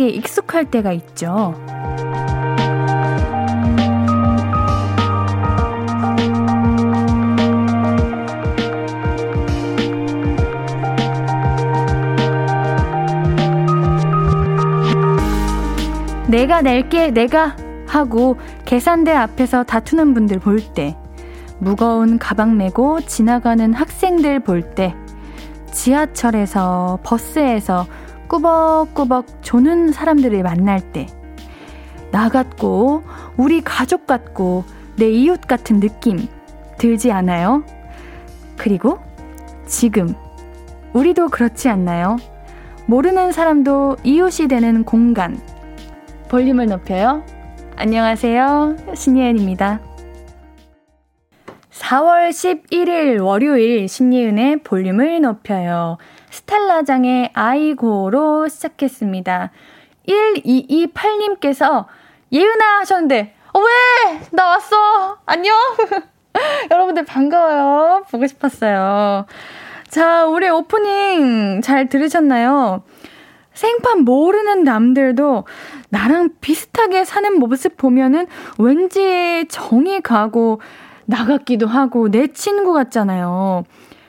이상하게 익숙할 때가 있죠. 내가 낼게, 내가 하고 계산대 앞에서 다투는 분들 볼 때, 무거운 가방 메고 지나가는 학생들 볼 때, 지하철에서, 버스에서 꾸벅꾸벅 조는 사람들을 만날 때, 나 같고, 우리 가족 같고, 내 이웃 같은 느낌 들지 않아요? 그리고 지금, 우리도 그렇지 않나요? 모르는 사람도 이웃이 되는 공간, 볼륨을 높여요. 안녕하세요. 신예은입니다. 4월 11일 월요일 신예은의 볼륨을 높여요. 스텔라장의 아이고로 시작했습니다. 1228님께서 예은아 하셨는데, 어, 왜? 나 왔어. 안녕. 여러분들 반가워요. 보고 싶었어요. 자, 우리 오프닝 잘 들으셨나요? 생판 모르는 남들도 나랑 비슷하게 사는 모습 보면은 왠지 정이 가고 나 같기도 하고 내 친구 같잖아요.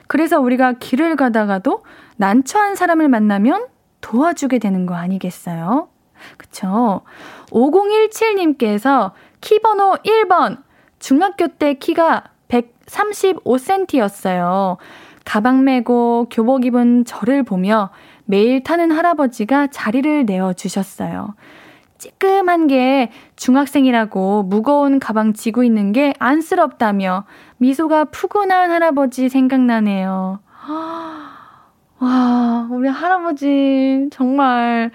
그래서 우리가 길을 가다가도 난처한 사람을 만나면 도와주게 되는 거 아니겠어요? 그쵸? 5017님께서 키 번호 1번. 중학교 때 키가 135cm였어요. 가방 메고 교복 입은 저를 보며 매일 타는 할아버지가 자리를 내어주셨어요. 찌끔한 게 중학생이라고 무거운 가방 지고 있는 게 안쓰럽다며 미소가 푸근한 할아버지 생각나네요. 와, 우리 할아버지, 정말,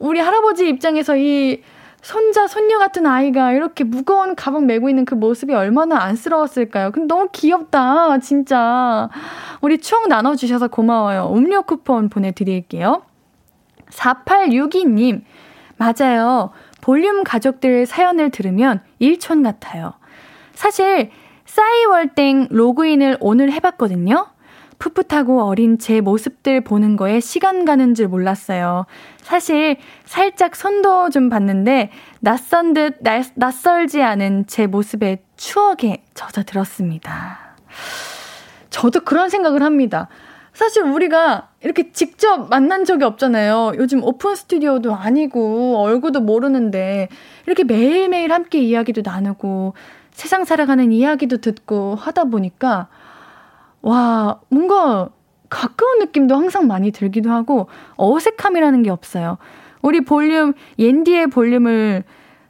우리 할아버지 입장에서 이 손자, 손녀 같은 아이가 이렇게 무거운 가방 메고 있는 그 모습이 얼마나 안쓰러웠을까요? 근데 너무 귀엽다, 진짜. 우리 추억 나눠주셔서 고마워요. 음료 쿠폰 보내드릴게요. 4862님, 맞아요. 볼륨 가족들 사연을 들으면 일촌 같아요. 사실, 싸이월땡 로그인을 오늘 해봤거든요. 풋풋하고 어린 제 모습들 보는 거에 시간 가는 줄 몰랐어요. 사실 살짝 손도 좀 봤는데 낯선 듯 낯, 낯설지 않은 제 모습에 추억에 젖어들었습니다. 저도 그런 생각을 합니다. 사실 우리가 이렇게 직접 만난 적이 없잖아요. 요즘 오픈 스튜디오도 아니고 얼굴도 모르는데 이렇게 매일매일 함께 이야기도 나누고 세상 살아가는 이야기도 듣고 하다 보니까 와, 뭔가 가까운 느낌도 항상 많이 들기도 하고 어색함이라는 게 없어요. 우리 볼륨, 옌디의 볼륨을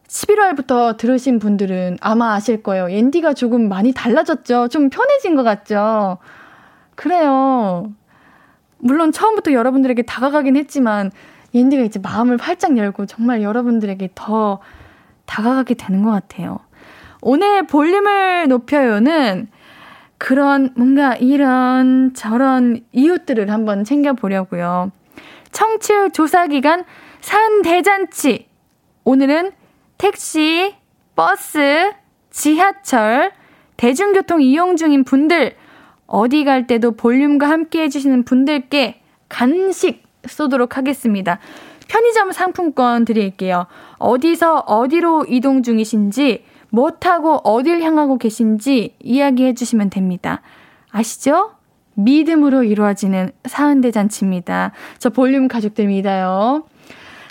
11월부터 들으신 분들은 아마 아실 거예요. 옌디가 조금 많이 달라졌죠? 좀 편해진 것 같죠? 그래요. 물론 처음부터 여러분들에게 다가가긴 했지만 옌디가 이제 마음을 활짝 열고 정말 여러분들에게 더 다가가게 되는 것 같아요. 오늘 볼륨을 높여요는 그런 뭔가 이런 저런 이웃들을 한번 챙겨보려고요. 청취율 조사 기간 산 대잔치. 오늘은 택시, 버스, 지하철, 대중교통 이용 중인 분들, 어디 갈 때도 볼륨과 함께 해주시는 분들께 간식 쏘도록 하겠습니다. 편의점 상품권 드릴게요. 어디서 어디로 이동 중이신지, 뭐 타고 어딜 향하고 계신지 이야기해 주시면 됩니다. 아시죠? 믿음으로 이루어지는 사은대 잔치입니다. 저 볼륨 가족들 믿어요.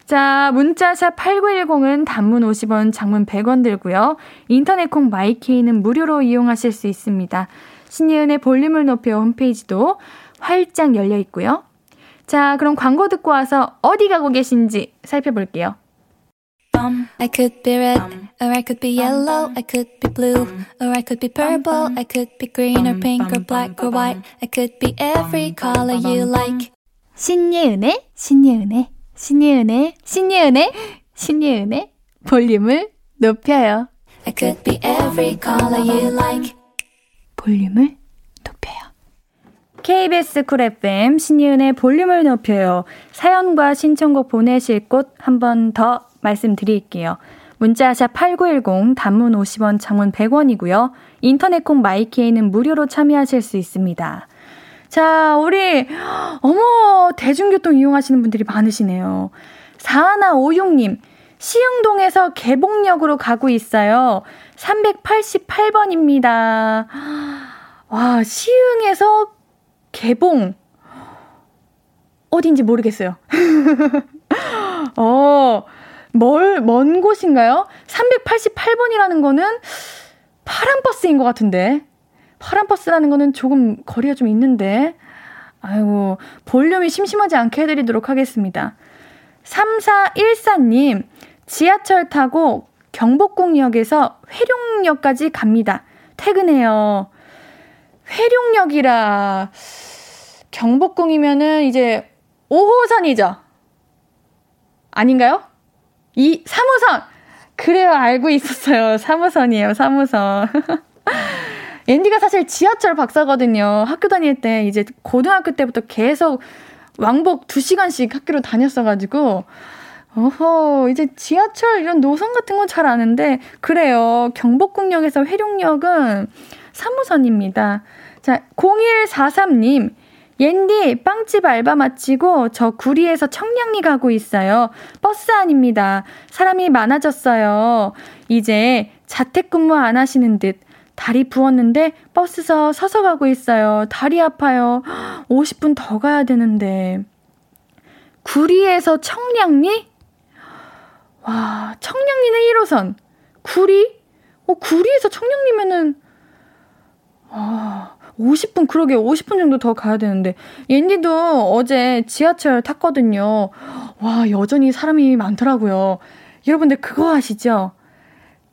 자, 문자샵 8910은 단문 50원, 장문 100원 들고요. 인터넷 콩 마이케이는 무료로 이용하실 수 있습니다. 신예은의 볼륨을 높여 홈페이지도 활짝 열려 있고요. 자, 그럼 광고 듣고 와서 어디 가고 계신지 살펴볼게요. I could be red, or I could be yellow, I could be blue, or I could be purple, I could be green or pink or black or white, I could be every color you like. 신예은의, 신예은의, 신예은의, 신예은의, 신예은의 볼륨을 높여요. I could be every color you like. 볼륨을 높여요. KBS Cool FM 신예은의 볼륨을 높여요. 사연과 신청곡 보내실 곳 한 번 더 말씀드릴게요. 문자샵 8910 단문 50원 장문 100원이고요. 인터넷 콩 my K는 무료로 참여하실 수 있습니다. 자, 우리, 어머, 대중교통 이용하시는 분들이 많으시네요. 4156님, 시흥동에서 개봉역으로 가고 있어요. 388번입니다. 와, 시흥에서 개봉. 어딘지 모르겠어요. 어, 뭘, 먼 곳인가요? 388번이라는 거는 파란 버스인 것 같은데. 파란 버스라는 거는 조금 거리가 좀 있는데. 아이고, 볼륨이 심심하지 않게 해드리도록 하겠습니다. 3414님, 지하철 타고 경복궁역에서 회룡역까지 갑니다. 퇴근해요. 회룡역이라 경복궁이면은 이제 5호선이죠. 아닌가요? 이 3호선. 그래요. 알고 있었어요. 3호선이에요. 3호선. 앤디가 사실 지하철 박사거든요. 학교 다닐 때 이제 고등학교 때부터 계속 왕복 2시간씩 학교로 다녔어가지고 어허, 이제 지하철 이런 노선 같은 건 잘 아는데, 그래요. 경복궁역에서 회룡역은 3호선입니다. 자, 0143님. 옌디, 빵집 알바 마치고 저 구리에서 청량리 가고 있어요. 버스 아닙니다. 사람이 많아졌어요. 이제 자택근무 안 하시는 듯. 다리 부었는데 버스서 서서 가고 있어요. 다리 아파요. 50분 더 가야 되는데. 구리에서 청량리? 와, 청량리는 1호선. 구리? 어, 구리에서 청량리면은, 아, 50분, 그러게 50분 정도 더 가야 되는데. 옌디도 어제 지하철 탔거든요. 와, 여전히 사람이 많더라고요. 여러분들 그거 아시죠?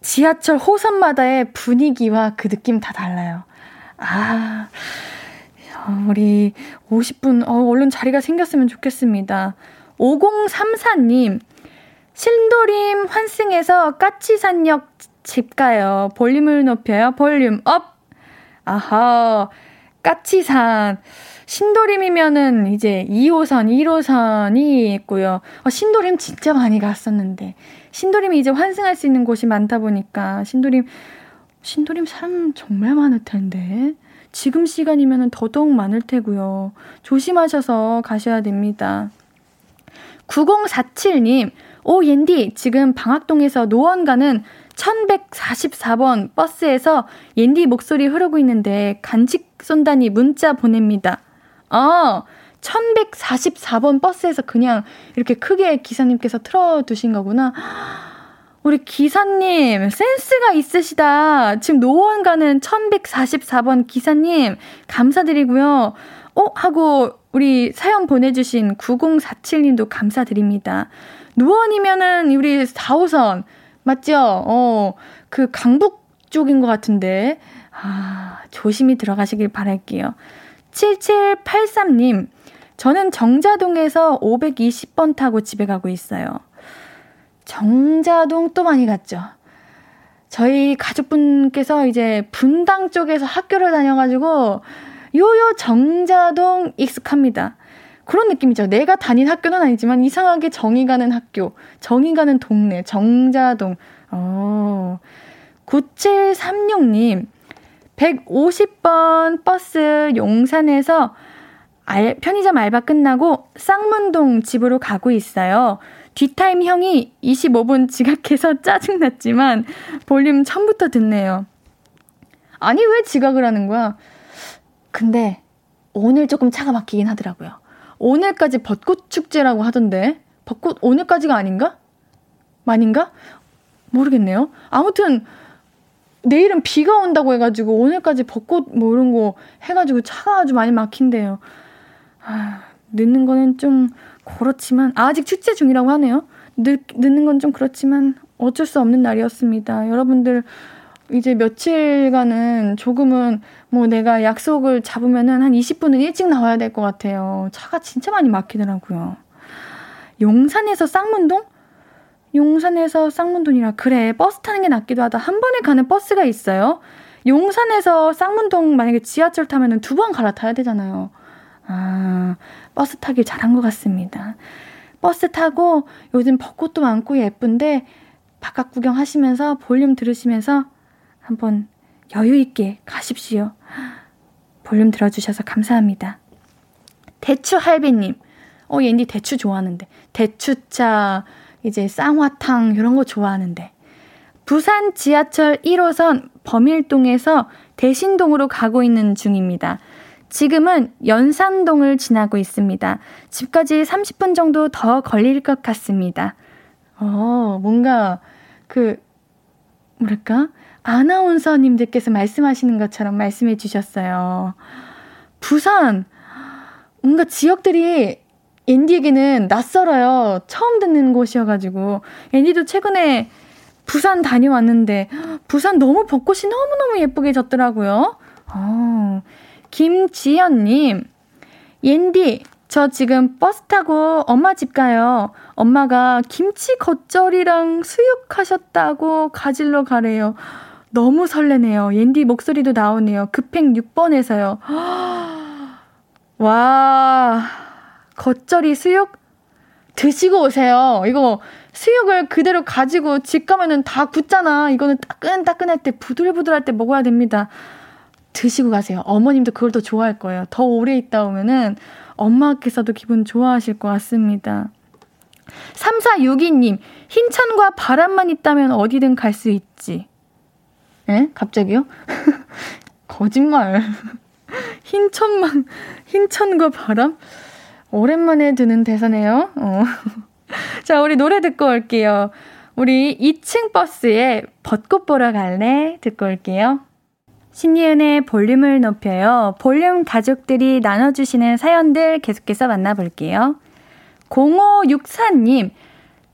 지하철 호선마다의 분위기와 그 느낌 다 달라요. 아, 우리 50분, 어, 얼른 자리가 생겼으면 좋겠습니다. 5034님, 신도림 환승에서 까치산역 집 가요. 볼륨을 높여요. 볼륨 up! 아하, 까치산. 신도림이면은 이제 2호선, 1호선이 있고요. 어, 신도림 진짜 많이 갔었는데. 신도림이 이제 환승할 수 있는 곳이 많다 보니까 신도림, 신도림 사람 정말 많을 텐데. 지금 시간이면 더더욱 많을 테고요. 조심하셔서 가셔야 됩니다. 9047님, 오, 옌디, 지금 방학동에서 노원 가는 1144번 버스에서 옌디 목소리 흐르고 있는데 간식 쏜다니 문자 보냅니다. 아, 1144번 버스에서 그냥 이렇게 크게 기사님께서 틀어두신 거구나. 우리 기사님, 센스가 있으시다. 지금 노원 가는 1144번 기사님, 감사드리고요. 어? 하고 우리 사연 보내주신 9047님도 감사드립니다. 노원이면은 우리 4호선 맞죠? 어, 그 강북 쪽인 것 같은데. 아, 조심히 들어가시길 바랄게요. 7783님, 저는 정자동에서 520번 타고 집에 가고 있어요. 정자동 또 많이 갔죠. 저희 가족분께서 이제 분당 쪽에서 학교를 다녀가지고 요요 정자동 익숙합니다. 그런 느낌이죠. 내가 다닌 학교는 아니지만 이상하게 정이 가는 학교, 정이 가는 동네, 정자동. 어. 9736님, 150번 버스 용산에서 알, 편의점 알바 끝나고 쌍문동 집으로 가고 있어요. 뒷타임 형이 25분 지각해서 짜증났지만 볼륨 처음부터 듣네요. 아니, 왜 지각을 하는 거야? 근데 오늘 조금 차가 막히긴 하더라고요. 오늘까지 벚꽃 축제라고 하던데 벚꽃 오늘까지가 아닌가? 아닌가? 모르겠네요. 아무튼 내일은 비가 온다고 해가지고 오늘까지 벚꽃 뭐 이런 거 해가지고 차가 아주 많이 막힌대요. 아, 늦는 거는 좀 그렇지만 아, 아직 축제 중이라고 하네요. 늦, 늦는 건 좀 그렇지만 어쩔 수 없는 날이었습니다. 여러분들 이제 며칠간은 조금은 뭐 내가 약속을 잡으면은 한 20분은 일찍 나와야 될 것 같아요. 차가 진짜 많이 막히더라고요. 용산에서 쌍문동? 용산에서 쌍문동이라 그래 버스 타는 게 낫기도 하다. 한 번에 가는 버스가 있어요. 용산에서 쌍문동 만약에 지하철 타면은 두 번 갈아타야 되잖아요. 아 버스 타길 잘한 것 같습니다. 버스 타고 요즘 벚꽃도 많고 예쁜데 바깥 구경하시면서 볼륨 들으시면서 한번 여유 있게 가십시오. 볼륨 들어주셔서 감사합니다. 대추 할배님. 어, 옌디 대추 좋아하는데. 대추차, 이제 쌍화탕, 이런 거 좋아하는데. 부산 지하철 1호선 범일동에서 대신동으로 가고 있는 중입니다. 지금은 연산동을 지나고 있습니다. 집까지 30분 정도 더 걸릴 것 같습니다. 어, 뭔가 그 뭐랄까? 아나운서님들께서 말씀하시는 것처럼 말씀해 주셨어요. 부산 뭔가 지역들이 앤디에게는 낯설어요. 처음 듣는 곳이어가지고 앤디도 최근에 부산 다녀왔는데 부산 너무 벚꽃이 너무너무 예쁘게 졌더라고요. 어, 김지연님, 옌디, 저 지금 버스 타고 엄마 집 가요. 엄마가 김치 겉절이랑 수육하셨다고 가질러 가래요. 너무 설레네요. 옌디 목소리도 나오네요. 급행 6번에서요. 와, 겉절이 수육? 드시고 오세요. 이거 수육을 그대로 가지고 집 가면은 다 굳잖아. 이거는 따끈따끈할 때, 부들부들할 때 먹어야 됩니다. 드시고 가세요. 어머님도 그걸 더 좋아할 거예요. 더 오래 있다 오면은 엄마께서도 기분 좋아하실 것 같습니다. 3462님, 흰천과 바람만 있다면 어디든 갈 수 있지. 에? 갑자기요? 거짓말. 흰천만, 흰천과 바람? 오랜만에 드는 대사네요. 어. 자, 우리 노래 듣고 올게요. 우리 2층 버스에 벚꽃 보러 갈래? 듣고 올게요. 신이은의 볼륨을 높여요. 볼륨 가족들이 나눠주시는 사연들 계속해서 만나볼게요. 0564님,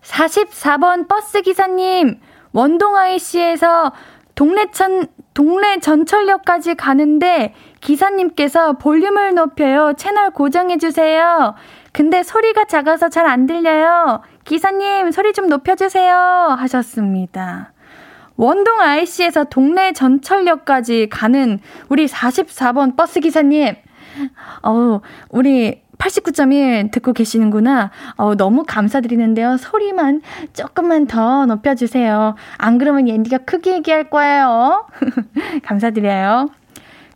44번 버스 기사님, 원동 IC에서 동래천, 동래 전철역까지 가는데 기사님께서 볼륨을 높여요. 채널 고정해주세요. 근데 소리가 작아서 잘 안 들려요. 기사님, 소리 좀 높여주세요. 하셨습니다. 원동 IC에서 동래 전철역까지 가는 우리 44번 버스 기사님. 어, 우리 89.1 듣고 계시는구나. 어, 너무 감사드리는데요. 소리만 조금만 더 높여주세요. 안 그러면 옌디가 크게 얘기할 거예요. 감사드려요.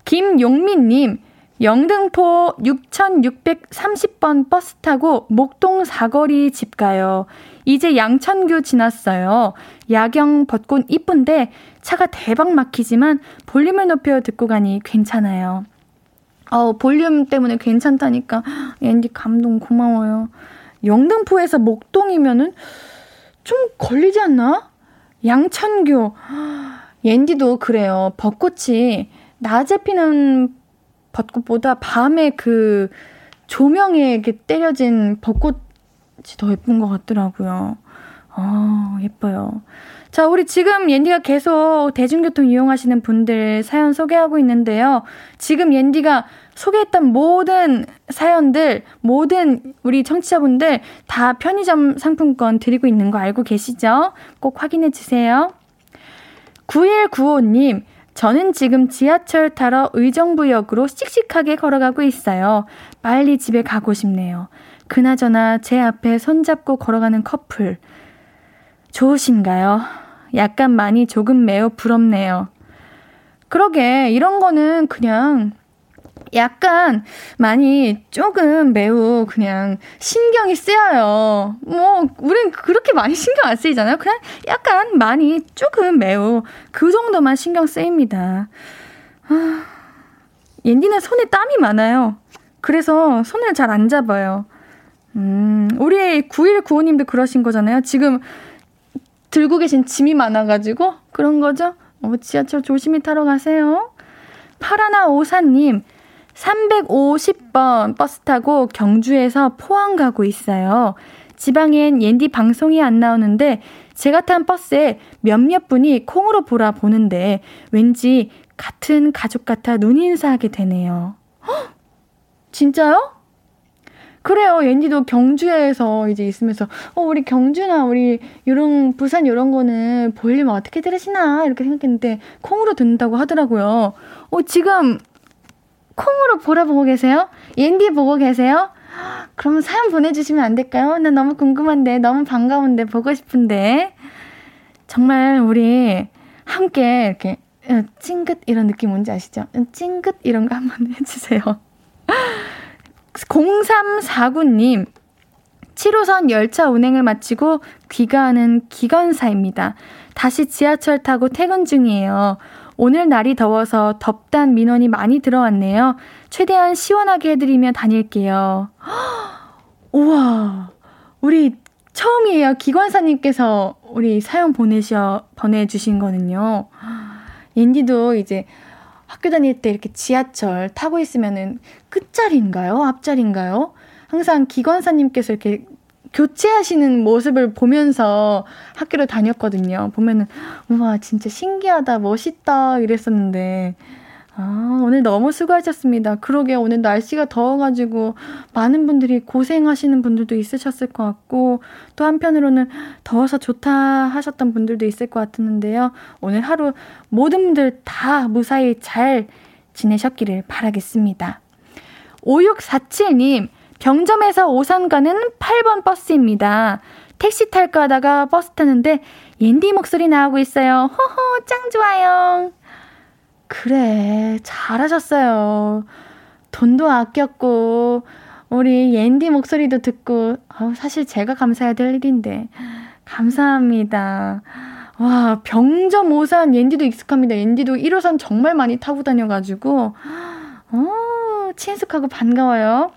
김용민님, 영등포 6630번 버스 타고 목동 사거리 집 가요. 이제 양천교 지났어요. 야경 벚꽃 이쁜데 차가 대박 막히지만 볼륨을 높여 듣고 가니 괜찮아요. 어, 볼륨 때문에 괜찮다니까. 앤디 감동 고마워요. 영등포에서 목동이면은 좀 걸리지 않나? 양천교. 앤디도 그래요. 벚꽃이 낮에 피는 벚꽃보다 밤에 그 조명에 이렇게 때려진 벚꽃이 더 예쁜 것 같더라고요. 아, 예뻐요. 자, 우리 지금 옌디가 계속 대중교통 이용하시는 분들 사연 소개하고 있는데요. 지금 옌디가 소개했던 모든 사연들, 모든 우리 청취자분들 다 편의점 상품권 드리고 있는 거 알고 계시죠? 꼭 확인해 주세요. 9195님, 저는 지금 지하철 타러 의정부역으로 씩씩하게 걸어가고 있어요. 빨리 집에 가고 싶네요. 그나저나 제 앞에 손잡고 걸어가는 커플. 좋으신가요? 약간 많이 조금 매우 부럽네요. 그러게, 이런 거는 그냥 약간 많이 조금 매우 그냥 신경이 쓰여요. 뭐, 우린 그렇게 많이 신경 안 쓰이잖아요. 그냥 약간 많이 조금 매우 그 정도만 신경 쓰입니다. 아, 옌디는 손에 땀이 많아요. 그래서 손을 잘 안 잡아요. 음, 우리 9195님도 그러신 거잖아요. 지금 들고 계신 짐이 많아가지고 그런 거죠? 어, 지하철 조심히 타러 가세요. 파라나 오사님, 350번 버스 타고 경주에서 포항 가고 있어요. 지방엔 옌디 방송이 안 나오는데 제가 탄 버스에 몇몇 분이 콩으로 보라 보는데 왠지 같은 가족 같아 눈 인사하게 되네요. 헉? 진짜요? 그래요. 옌디도 경주에서 이제 있으면서 어 우리 경주나 우리 요런 부산 요런 거는 볼륨 어떻게 들으시나 이렇게 생각했는데 콩으로 듣는다고 하더라고요. 어 지금 콩으로 보라 보고 계세요? 옌디 보고 계세요? 그러면 사연 보내주시면 안 될까요? 나 너무 궁금한데, 너무 반가운데, 보고 싶은데. 정말 우리 함께 이렇게 어, 찡긋 이런 느낌 뭔지 아시죠? 찡긋 이런 거 한번 해주세요. 0349님, 7호선 열차 운행을 마치고 귀가하는 기관사입니다. 다시 지하철 타고 퇴근 중이에요. 오늘 날이 더워서 덥단 민원이 많이 들어왔네요. 최대한 시원하게 해드리며 다닐게요. 우와, 우리 처음이에요. 기관사님께서 우리 사연 보내셔, 보내주신 거는요. 인디도 이제 학교 다닐 때 이렇게 지하철 타고 있으면은 끝자리인가요? 앞자리인가요? 항상 기관사님께서 이렇게 교체하시는 모습을 보면서 학교를 다녔거든요. 보면은, 우와, 진짜 신기하다, 멋있다, 이랬었는데, 아, 오늘 너무 수고하셨습니다. 그러게 오늘 날씨가 더워가지고 많은 분들이 고생하시는 분들도 있으셨을 것 같고 또 한편으로는 더워서 좋다 하셨던 분들도 있을 것 같았는데요. 오늘 하루 모든 분들 다 무사히 잘 지내셨기를 바라겠습니다. 5647님, 병점에서 오산 가는 8번 버스입니다. 택시 탈까 하다가 버스 타는데 옌디 목소리 나오고 있어요. 허허, 짱 좋아요. 그래, 잘하셨어요. 돈도 아꼈고, 우리 옌디 목소리도 듣고, 어, 사실 제가 감사해야 될 일인데. 감사합니다. 와, 병점 오산 옌디도 익숙합니다. 옌디도 1호선 정말 많이 타고 다녀가지고, 어, 친숙하고 반가워요.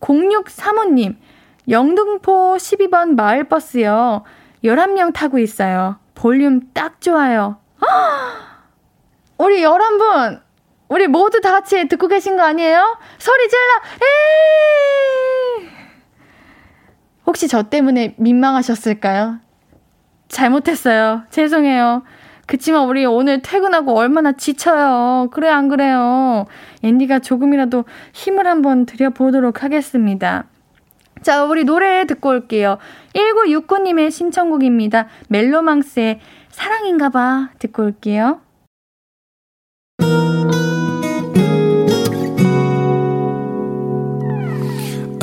0635님, 영등포 12번 마을버스요. 11명 타고 있어요. 볼륨 딱 좋아요. 허! 우리 11분, 우리 모두 다 같이 듣고 계신 거 아니에요? 소리 질러! 에이! 혹시 저 때문에 민망하셨을까요? 잘못했어요. 죄송해요. 그치만 우리 오늘 퇴근하고 얼마나 지쳐요. 그래, 안 그래요? 앤디가 조금이라도 힘을 한번 드려보도록 하겠습니다. 자, 우리 노래 듣고 올게요. 1969님의 신청곡입니다. 멜로망스의 사랑인가봐 듣고 올게요.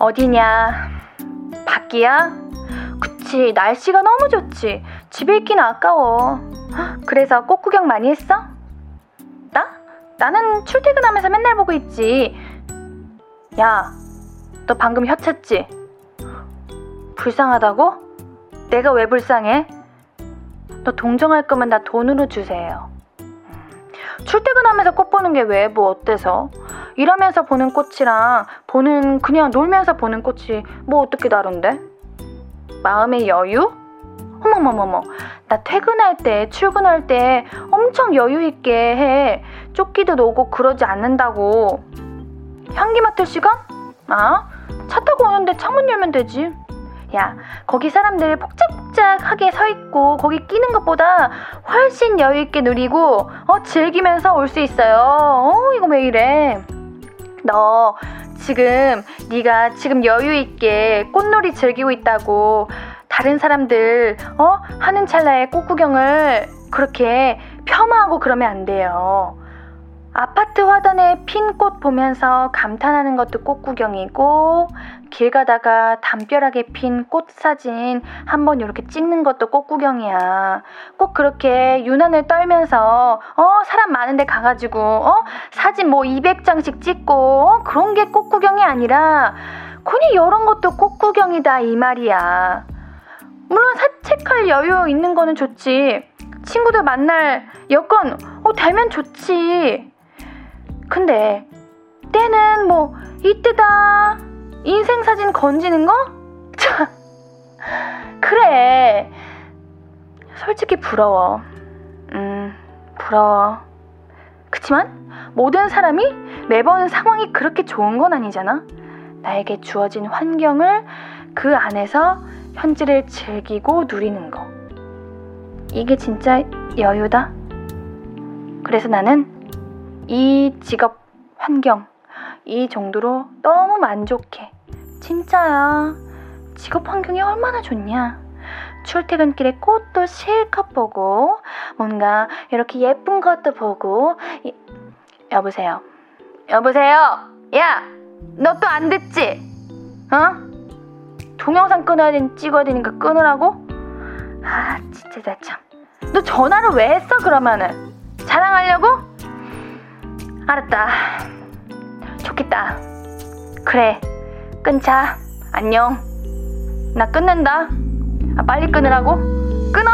어디냐? 밖이야? 그치, 날씨가 너무 좋지. 집에 있기는 아까워. 그래서 꽃 구경 많이 했어? 나? 나는 출퇴근하면서 맨날 보고 있지. 야, 너 방금 혀 찼지? 불쌍하다고? 내가 왜 불쌍해? 너 동정할 거면 나 돈으로 주세요. 출퇴근하면서 꽃 보는 게 왜 뭐 어때서? 일하면서 보는 꽃이랑 보는 그냥 놀면서 보는 꽃이 뭐 어떻게 다른데? 마음의 여유? 어머머머머, 나 퇴근할 때, 출근할 때 엄청 여유 있게 해. 쫓기도 오고 그러지 않는다고. 향기 맡을 시간? 아, 차 타고 오는데 창문 열면 되지. 야, 거기 사람들 폭작 폭작하게 서 있고 거기 끼는 것보다 훨씬 여유 있게 누리고 어 즐기면서 올 수 있어요. 어, 이거 왜 이래? 너 지금 네가 지금 여유 있게 꽃놀이 즐기고 있다고 다른 사람들 어 하는 찰나에 꽃 구경을 그렇게 폄하하고 그러면 안 돼요. 아파트 화단에 핀 꽃 보면서 감탄하는 것도 꽃 구경이고 길 가다가 담벼락에 핀 꽃 사진 한번 이렇게 찍는 것도 꽃 구경이야. 꼭 그렇게 유난을 떨면서 어 사람 많은데 가가지고 어 사진 뭐 200장씩 찍고 어 그런 게 꽃 구경이 아니라 그냥 이런 것도 꽃 구경이다 이 말이야. 물론 산책할 여유 있는 거는 좋지. 친구들 만날 여건 어, 되면 좋지. 근데 때는 뭐 이때다 인생 사진 건지는 거? 참 그래. 솔직히 부러워. 음 부러워. 그치만 모든 사람이 매번 상황이 그렇게 좋은 건 아니잖아. 나에게 주어진 환경을 그 안에서 현재를 즐기고 누리는 거. 이게 진짜 여유다. 그래서 나는 이 직업 환경, 이 정도로 너무 만족해. 진짜야. 직업 환경이 얼마나 좋냐. 출퇴근길에 꽃도 실컷 보고, 뭔가 이렇게 예쁜 것도 보고, 이... 여보세요. 여보세요. 야, 너 또 안 듣지? 어? 동영상 끊어야 되니 찍어야 되니까 끊으라고? 아, 진짜 나 참. 너 전화를 왜 했어, 그러면은? 자랑하려고? 알았다. 좋겠다. 그래, 끊자. 안녕. 나 끊는다. 아, 빨리 끊으라고? 끊어?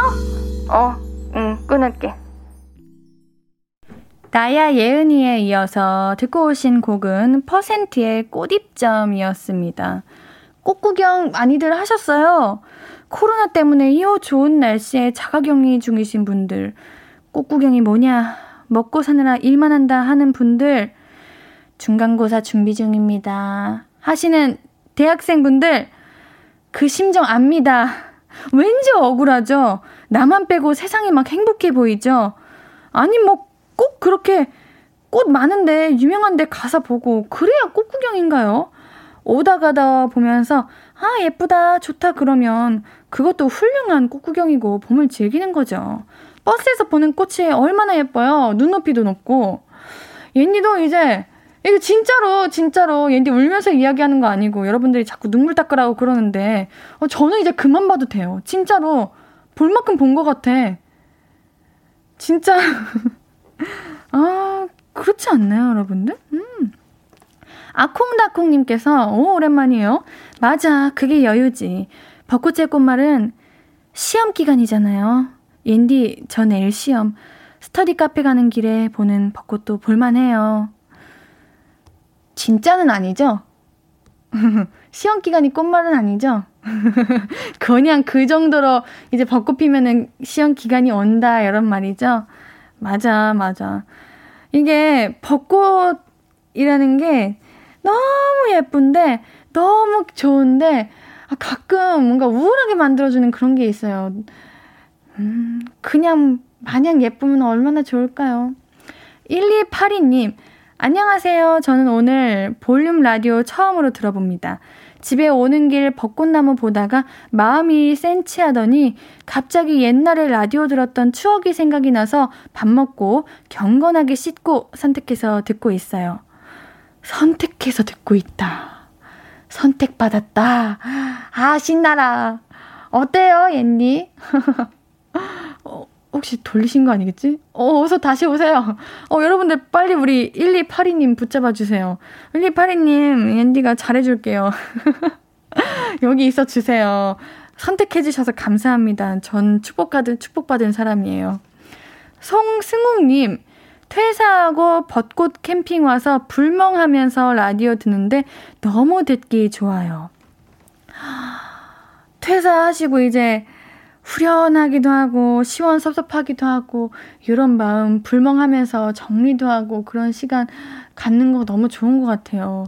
어, 응, 끊을게. 나야 예은이에 이어서 듣고 오신 곡은 퍼센트의 꽃입점이었습니다. 꽃 구경 많이들 하셨어요? 코로나 때문에 이어 좋은 날씨에 자가격리 중이신 분들, 꽃 구경이 뭐냐, 먹고 사느라 일만 한다 하는 분들, 중간고사 준비 중입니다. 하시는 대학생분들, 그 심정 압니다. 왠지 억울하죠? 나만 빼고 세상이 막 행복해 보이죠? 아니, 뭐, 꼭 그렇게 꽃 많은데, 유명한 데 가서 보고, 그래야 꽃 구경인가요? 오다 가다 보면서, 아, 예쁘다, 좋다, 그러면, 그것도 훌륭한 꽃 구경이고, 봄을 즐기는 거죠. 버스에서 보는 꽃이 얼마나 예뻐요. 눈높이도 높고. 옌니도 이제, 이거 진짜로, 진짜로, 옌디 울면서 이야기하는 거 아니고, 여러분들이 자꾸 눈물 닦으라고 그러는데, 어, 저는 이제 그만 봐도 돼요. 진짜로, 볼 만큼 본 것 같아. 진짜, 아, 그렇지 않나요, 여러분들? 음. 아콩다콩님께서, 오, 오랜만이에요. 맞아, 그게 여유지. 벚꽃의 꽃말은 시험 기간이잖아요. 옌디, 저 내일 시험. 스터디 카페 가는 길에 보는 벚꽃도 볼만해요. 진짜는 아니죠? 시험 기간이 꽃말은 아니죠? 그냥 그 정도로 이제 벚꽃 피면은 시험 기간이 온다, 이런 말이죠? 맞아, 맞아. 이게 벚꽃이라는 게 너무 예쁜데, 너무 좋은데, 아, 가끔 뭔가 우울하게 만들어주는 그런 게 있어요. 음, 그냥 마냥 예쁘면 얼마나 좋을까요? 1282님, 안녕하세요. 저는 오늘 볼륨 라디오 처음으로 들어봅니다. 집에 오는 길 벚꽃나무 보다가 마음이 센치하더니 갑자기 옛날에 라디오 들었던 추억이 생각이 나서 밥 먹고 경건하게 씻고 선택해서 듣고 있어요. 선택해서 듣고 있다. 선택받았다. 아, 신나라. 어때요, 옌니? 어, 혹시 돌리신 거 아니겠지? 어, 어서 다시 오세요. 어, 여러분들 빨리 우리 1282님 붙잡아 주세요. 1282님, 앤디가 잘해줄게요. 여기 있어 주세요. 선택해 주셔서 감사합니다. 전 축복받은, 축복받은 사람이에요. 송승욱님, 퇴사하고 벚꽃 캠핑 와서 불멍하면서 라디오 듣는데 너무 듣기 좋아요. 퇴사하시고 이제 후련하기도 하고 시원섭섭하기도 하고 이런 마음 불멍하면서 정리도 하고 그런 시간 갖는 거 너무 좋은 것 같아요.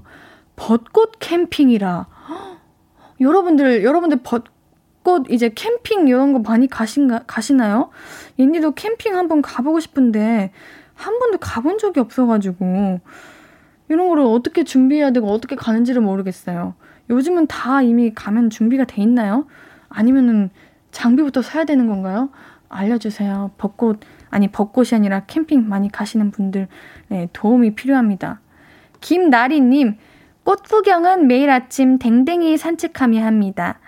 벚꽃 캠핑이라. 여러분들 여러분들 벚꽃 이제 캠핑 이런 거 많이 가신가 가시나요? 인디도 캠핑 한번 가보고 싶은데 한 번도 가본 적이 없어가지고 이런 거를 어떻게 준비해야 되고 어떻게 가는지를 모르겠어요. 요즘은 다 이미 가면 준비가 돼 있나요? 아니면은 장비부터 사야 되는 건가요? 알려주세요. 벚꽃, 아니, 벚꽃이 아니라 캠핑 많이 가시는 분들, 네, 도움이 필요합니다. 김나리님, 꽃 구경은 매일 아침 댕댕이 산책하며 합니다.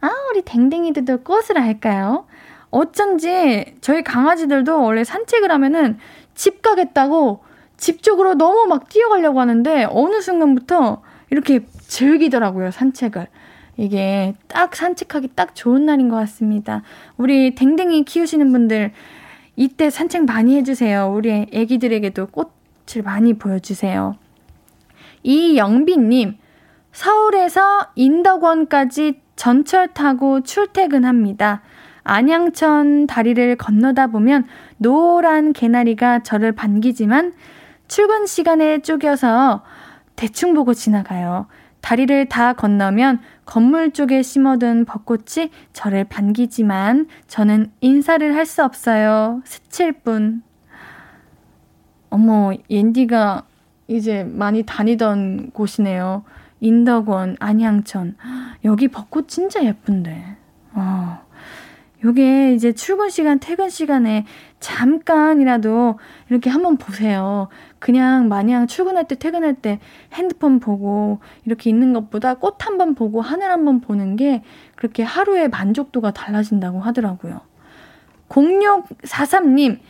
아, 우리 댕댕이들도 꽃을 할까요? 어쩐지 저희 강아지들도 원래 산책을 하면은 집 가겠다고 집 쪽으로 너무 막 뛰어가려고 하는데 어느 순간부터 이렇게 즐기더라고요, 산책을. 이게 딱 산책하기 딱 좋은 날인 것 같습니다. 우리 댕댕이 키우시는 분들 이때 산책 많이 해주세요. 우리 애기들에게도 꽃을 많이 보여주세요. 이영빈님, 서울에서 인덕원까지 전철 타고 출퇴근합니다. 안양천 다리를 건너다 보면 노란 개나리가 저를 반기지만 출근 시간에 쪼겨서 대충 보고 지나가요. 다리를 다 건너면 건물 쪽에 심어둔 벚꽃이 저를 반기지만 저는 인사를 할 수 없어요. 스칠 뿐. 어머, 옌디가 이제 많이 다니던 곳이네요. 인덕원, 안양천. 여기 벚꽃 진짜 예쁜데. 어. 요게 이제 출근 시간, 퇴근 시간에 잠깐이라도 이렇게 한번 보세요. 그냥 마냥 출근할 때, 퇴근할 때 핸드폰 보고 이렇게 있는 것보다 꽃 한 번 보고 하늘 한 번 보는 게 그렇게 하루의 만족도가 달라진다고 하더라고요. 0643님,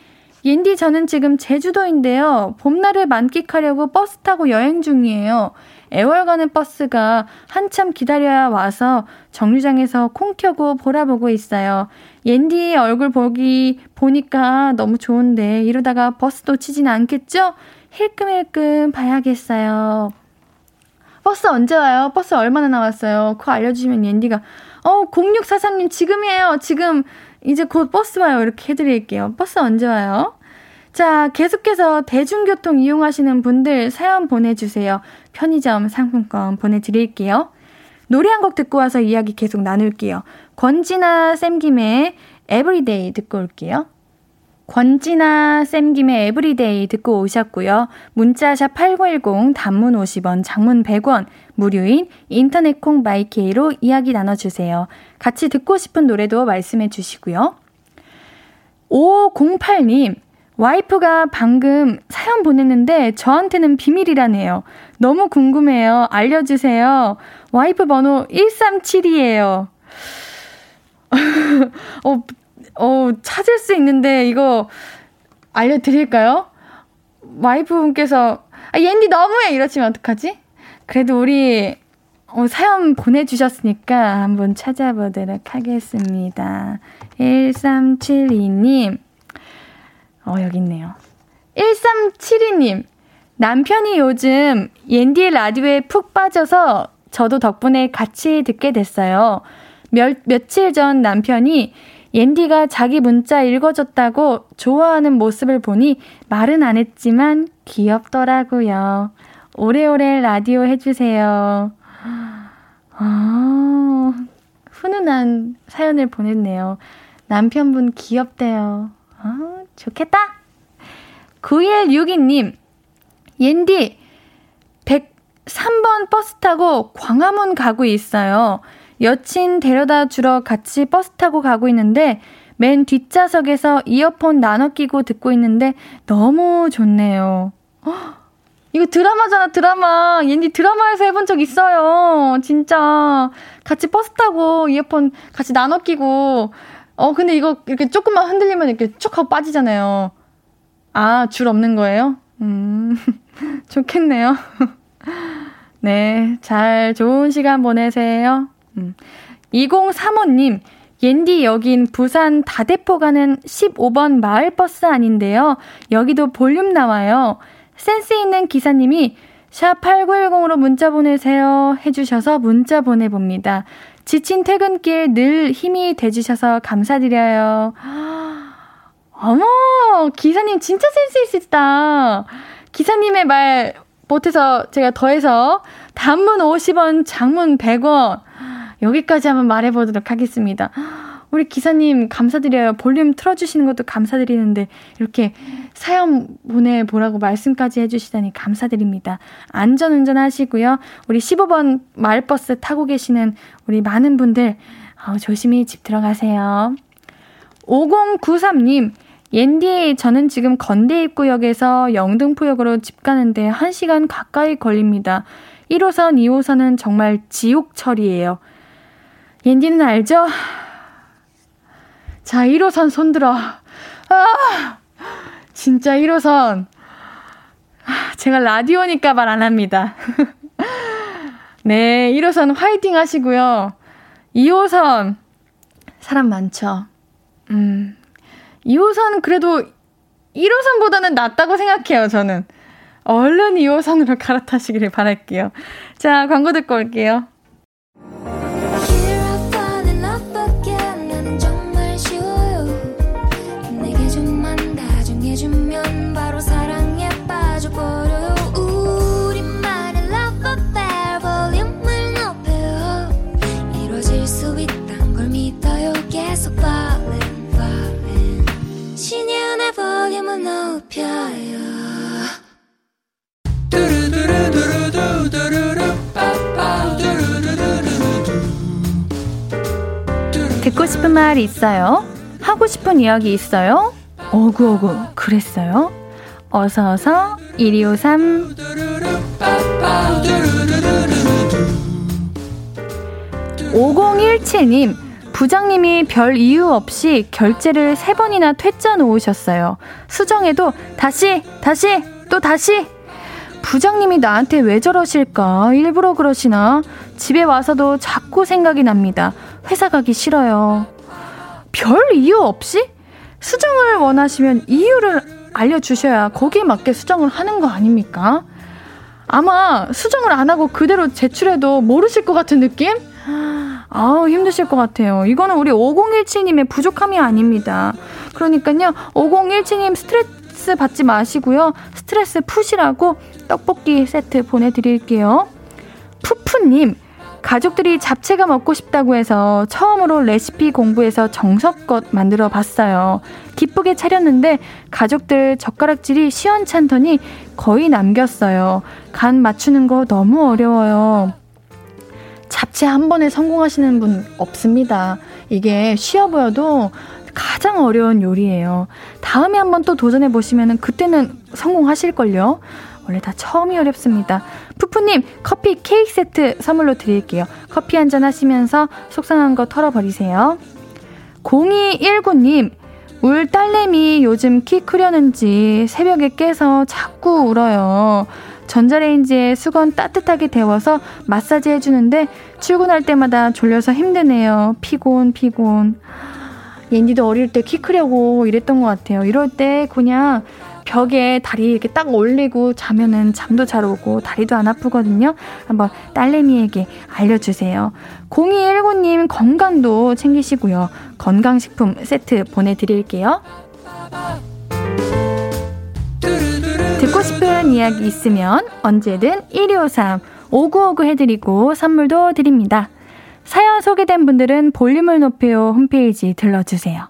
옌디 저는 지금 제주도인데요. 봄날을 만끽하려고 버스 타고 여행 중이에요. 애월 가는 버스가 한참 기다려야 와서 정류장에서 콩 켜고 보라보고 있어요. 옌디 얼굴 보기 보니까 너무 좋은데 이러다가 버스 놓치진 않겠죠? 힐끔힐끔 봐야겠어요. 버스 언제 와요? 버스 얼마나 나왔어요? 그거 알려주시면 옌디가 어 0643님 지금이에요. 지금 이제 곧 버스 와요. 이렇게 해드릴게요. 버스 언제 와요? 자, 계속해서 대중교통 이용하시는 분들 사연 보내주세요. 편의점 상품권 보내드릴게요. 노래 한 곡 듣고 와서 이야기 계속 나눌게요. 권진아 샘김의 Everyday 듣고 올게요. 권진아 샘김의 Everyday 듣고 오셨고요. 문자샵 8910 단문 50원, 장문 100원, 무료인 인터넷 콩 마이케이로 이야기 나눠주세요. 같이 듣고 싶은 노래도 말씀해 주시고요. 5508님, 와이프가 방금 사연 보냈는데 저한테는 비밀이라네요. 너무 궁금해요. 알려주세요. 와이프 번호 137이에요. 어, 어, 찾을 수 있는데 이거 알려드릴까요? 와이프분께서, 아, 옌디 너무해! 이러시면 어떡하지? 그래도 우리 어, 사연 보내주셨으니까 한번 찾아보도록 하겠습니다. 1372님. 어, 여기 있네요. 1372님. 남편이 요즘 옌디의 라디오에 푹 빠져서 저도 덕분에 같이 듣게 됐어요. 며, 며칠 전 남편이 옌디가 자기 문자 읽어줬다고 좋아하는 모습을 보니 말은 안 했지만 귀엽더라고요. 오래오래 라디오 해주세요. 아, 훈훈한 사연을 보냈네요. 남편분 귀엽대요. 아, 좋겠다! 9162님, 옌디, 103번 버스 타고 광화문 가고 있어요. 여친 데려다 주러 같이 버스 타고 가고 있는데, 맨 뒷좌석에서 이어폰 나눠 끼고 듣고 있는데 너무 좋네요. 이거 드라마잖아, 드라마. 옌디 드라마에서 해본 적 있어요. 진짜. 같이 버스 타고 이어폰 같이 나눠 끼고. 어, 근데 이거 이렇게 조금만 흔들리면 이렇게 쭉 하고 빠지잖아요. 아, 줄 없는 거예요? 음, 좋겠네요. 네, 잘 좋은 시간 보내세요. 음. 2035님, 옌디 여긴 부산 다대포 가는 15번 마을버스 아닌데요. 여기도 볼륨 나와요. 센스 있는 기사님이 샵 8910으로 문자 보내세요 해주셔서 문자 보내봅니다. 지친 퇴근길 늘 힘이 돼주셔서 감사드려요. 어머, 기사님 진짜 센스 있으시다. 기사님의 말 못해서 제가 더해서 단문 50원, 장문 100원 여기까지 한번 말해보도록 하겠습니다. 우리 기사님 감사드려요. 볼륨 틀어주시는 것도 감사드리는데 이렇게 사연 보내보라고 말씀까지 해주시다니 감사드립니다. 안전운전 하시고요. 우리 15번 마을버스 타고 계시는 우리 많은 분들 어, 조심히 집 들어가세요. 5093님, 옌디, 저는 지금 건대 입구역에서 영등포역으로 집 가는데 1시간 가까이 걸립니다. 1호선, 2호선은 정말 지옥철이에요. 옌디는 알죠? 자, 1호선 손들어. 아! 진짜 1호선. 제가 라디오니까 말 안 합니다. 네, 1호선 화이팅 하시고요. 2호선, 사람 많죠? 음, 2호선 그래도 1호선보다는 낫다고 생각해요, 저는. 얼른 2호선으로 갈아타시기를 바랄게요. 자, 광고 듣고 올게요. 듣고 싶은 말 있어요? 하고 싶은 이야기 있어요? 어구어구 그랬어요? 어서어서 1253 5017님 부장님이 별 이유 없이 결제를 세 번이나 퇴짜 놓으셨어요. 수정해도 다시, 다시, 또 다시. 부장님이 나한테 왜 저러실까? 일부러 그러시나? 집에 와서도 자꾸 생각이 납니다. 회사 가기 싫어요. 별 이유 없이? 수정을 원하시면 이유를 알려주셔야 거기에 맞게 수정을 하는 거 아닙니까? 아마 수정을 안 하고 그대로 제출해도 모르실 것 같은 느낌? 아우, 힘드실 것 같아요. 이거는 우리 5017님의 부족함이 아닙니다. 그러니까요, 5017님 스트레스 받지 마시고요. 스트레스 푸시라고 떡볶이 세트 보내드릴게요. 푸푸님, 가족들이 잡채가 먹고 싶다고 해서 처음으로 레시피 공부해서 정석껏 만들어 봤어요. 기쁘게 차렸는데 가족들 젓가락질이 시원찮더니 거의 남겼어요. 간 맞추는 거 너무 어려워요. 잡채 한 번에 성공하시는 분 없습니다. 이게 쉬워 보여도 가장 어려운 요리예요. 다음에 한번 또 도전해 보시면 그때는 성공하실걸요. 원래 다 처음이 어렵습니다. 푸푸님, 커피 케이크 세트 선물로 드릴게요. 커피 한 잔 하시면서 속상한 거 털어버리세요. 0219님, 울 딸내미 요즘 키 크려는지 새벽에 깨서 자꾸 울어요. 전자레인지에 수건 따뜻하게 데워서 마사지 해주는데 출근할 때마다 졸려서 힘드네요. 피곤, 피곤. 옌디도 어릴 때 키 크려고 이랬던 것 같아요. 이럴 때 그냥 벽에 다리 이렇게 딱 올리고 자면은 잠도 잘 오고 다리도 안 아프거든요. 한번 딸내미에게 알려주세요. 0219님 건강도 챙기시고요. 건강식품 세트 보내드릴게요. 싶은 이야기 있으면 언제든 1253 5959 해드리고 선물도 드립니다. 사연 소개된 분들은 볼륨을 높여요 홈페이지 들러주세요.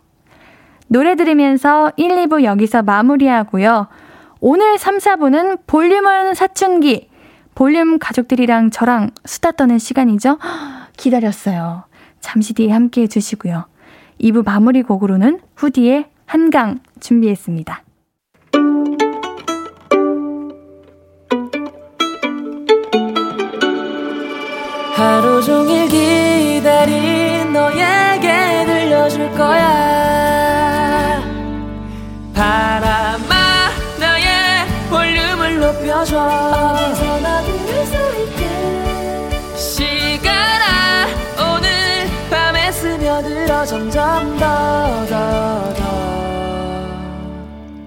노래 들으면서 1, 2부 여기서 마무리하고요. 오늘 3, 4부는 볼륨은 사춘기. 볼륨 가족들이랑 저랑 수다 떠는 시간이죠. 기다렸어요. 잠시 뒤에 함께 해주시고요. 2부 마무리 곡으로는 후디의 한강 준비했습니다. 하루 종일 기다린 너에게 들려줄 거야. 바람아 나의 볼륨을 높여줘. 어디서나 들을 수 있게 시간아 오늘 밤에 스며들어 점점 더 더 더.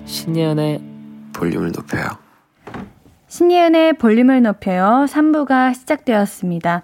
신예은의 볼륨을 높여요. 신예은의 볼륨을 높여요. 3부가 시작되었습니다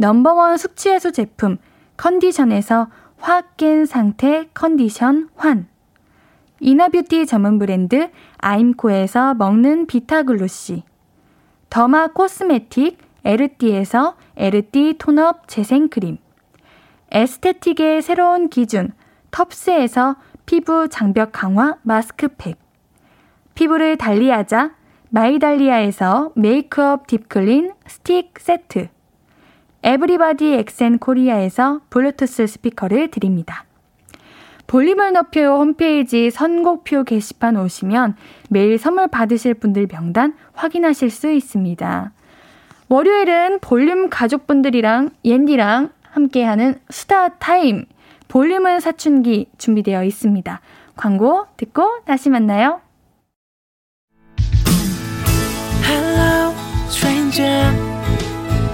넘버원 숙취해소 제품 컨디션에서 확 깬 상태 컨디션 환. inner beauty 전문 브랜드 아임코에서 먹는 비타글루시. derma cosmetic 에르띠에서 에르띠 tone up 재생크림. aesthetic의 새로운 기준 텁스에서 피부 장벽 강화 마스크팩. 피부를 달리하자 마이달리아에서 메이크업 deep clean 스틱 세트. everybody 엑센 코리아에서 블루투스 스피커를 드립니다. 볼륨을 높여 홈페이지 선곡표 게시판 오시면 매일 선물 받으실 분들 명단 확인하실 수 있습니다. 월요일은 볼륨 가족분들이랑 옌디랑 함께하는 수다 타임. 볼륨은 사춘기 준비되어 있습니다. 광고 듣고 다시 만나요. Hello.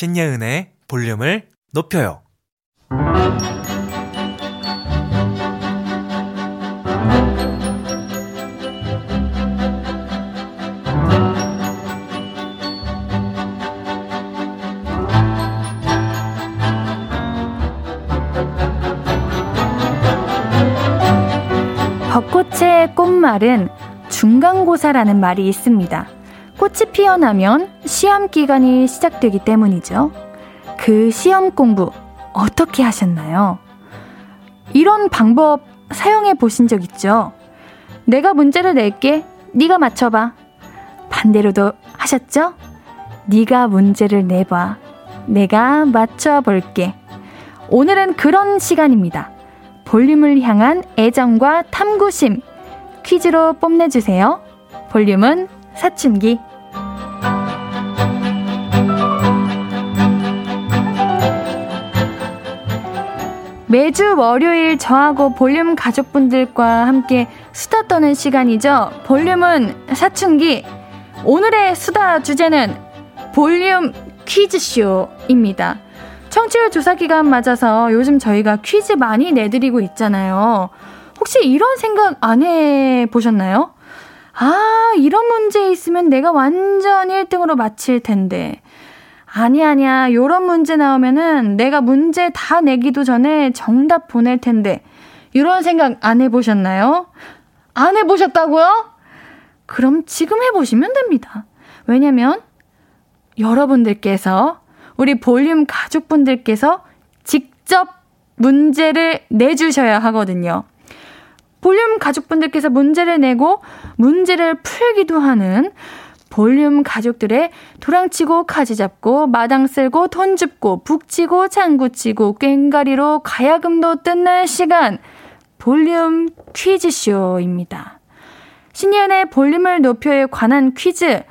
신예은의 볼륨을 높여요. 벚꽃의 꽃말은 중간고사라는 말이 있습니다. 꽃이 피어나면 시험 기간이 시작되기 때문이죠. 그 시험 공부 어떻게 하셨나요? 이런 방법 사용해 보신 적 있죠? 내가 문제를 낼게. 네가 맞춰 봐. 반대로도 하셨죠? 네가 문제를 내봐. 내가 맞춰 볼게. 오늘은 그런 시간입니다. 볼륨을 향한 애정과 탐구심 퀴즈로 뽐내주세요. 볼륨은 사춘기. 매주 월요일 저하고 볼륨 가족분들과 함께 수다 떠는 시간이죠. 볼륨은 사춘기. 오늘의 수다 주제는 볼륨 퀴즈쇼입니다. 청취율 조사 기간 맞아서 요즘 저희가 퀴즈 많이 내드리고 있잖아요. 혹시 이런 생각 안 해보셨나요? 아, 이런 문제 있으면 내가 완전 1등으로 맞힐 텐데. 아니, 아니야. 요런 문제 나오면은 내가 문제 다 내기도 전에 정답 보낼 텐데. 이런 생각 안 해보셨나요? 안 해보셨다고요? 그럼 지금 해보시면 됩니다. 왜냐면 여러분들께서 우리 볼륨 가족분들께서 직접 문제를 내주셔야 하거든요. 볼륨 가족분들께서 문제를 내고 문제를 풀기도 하는 볼륨 가족들의 도랑치고 가지 잡고 마당 쓸고 돈 줍고 북치고 장구치고 꽹가리로 가야금도 뜯는 시간 볼륨 퀴즈쇼입니다. 신년의 볼륨을 높여에 관한 퀴즈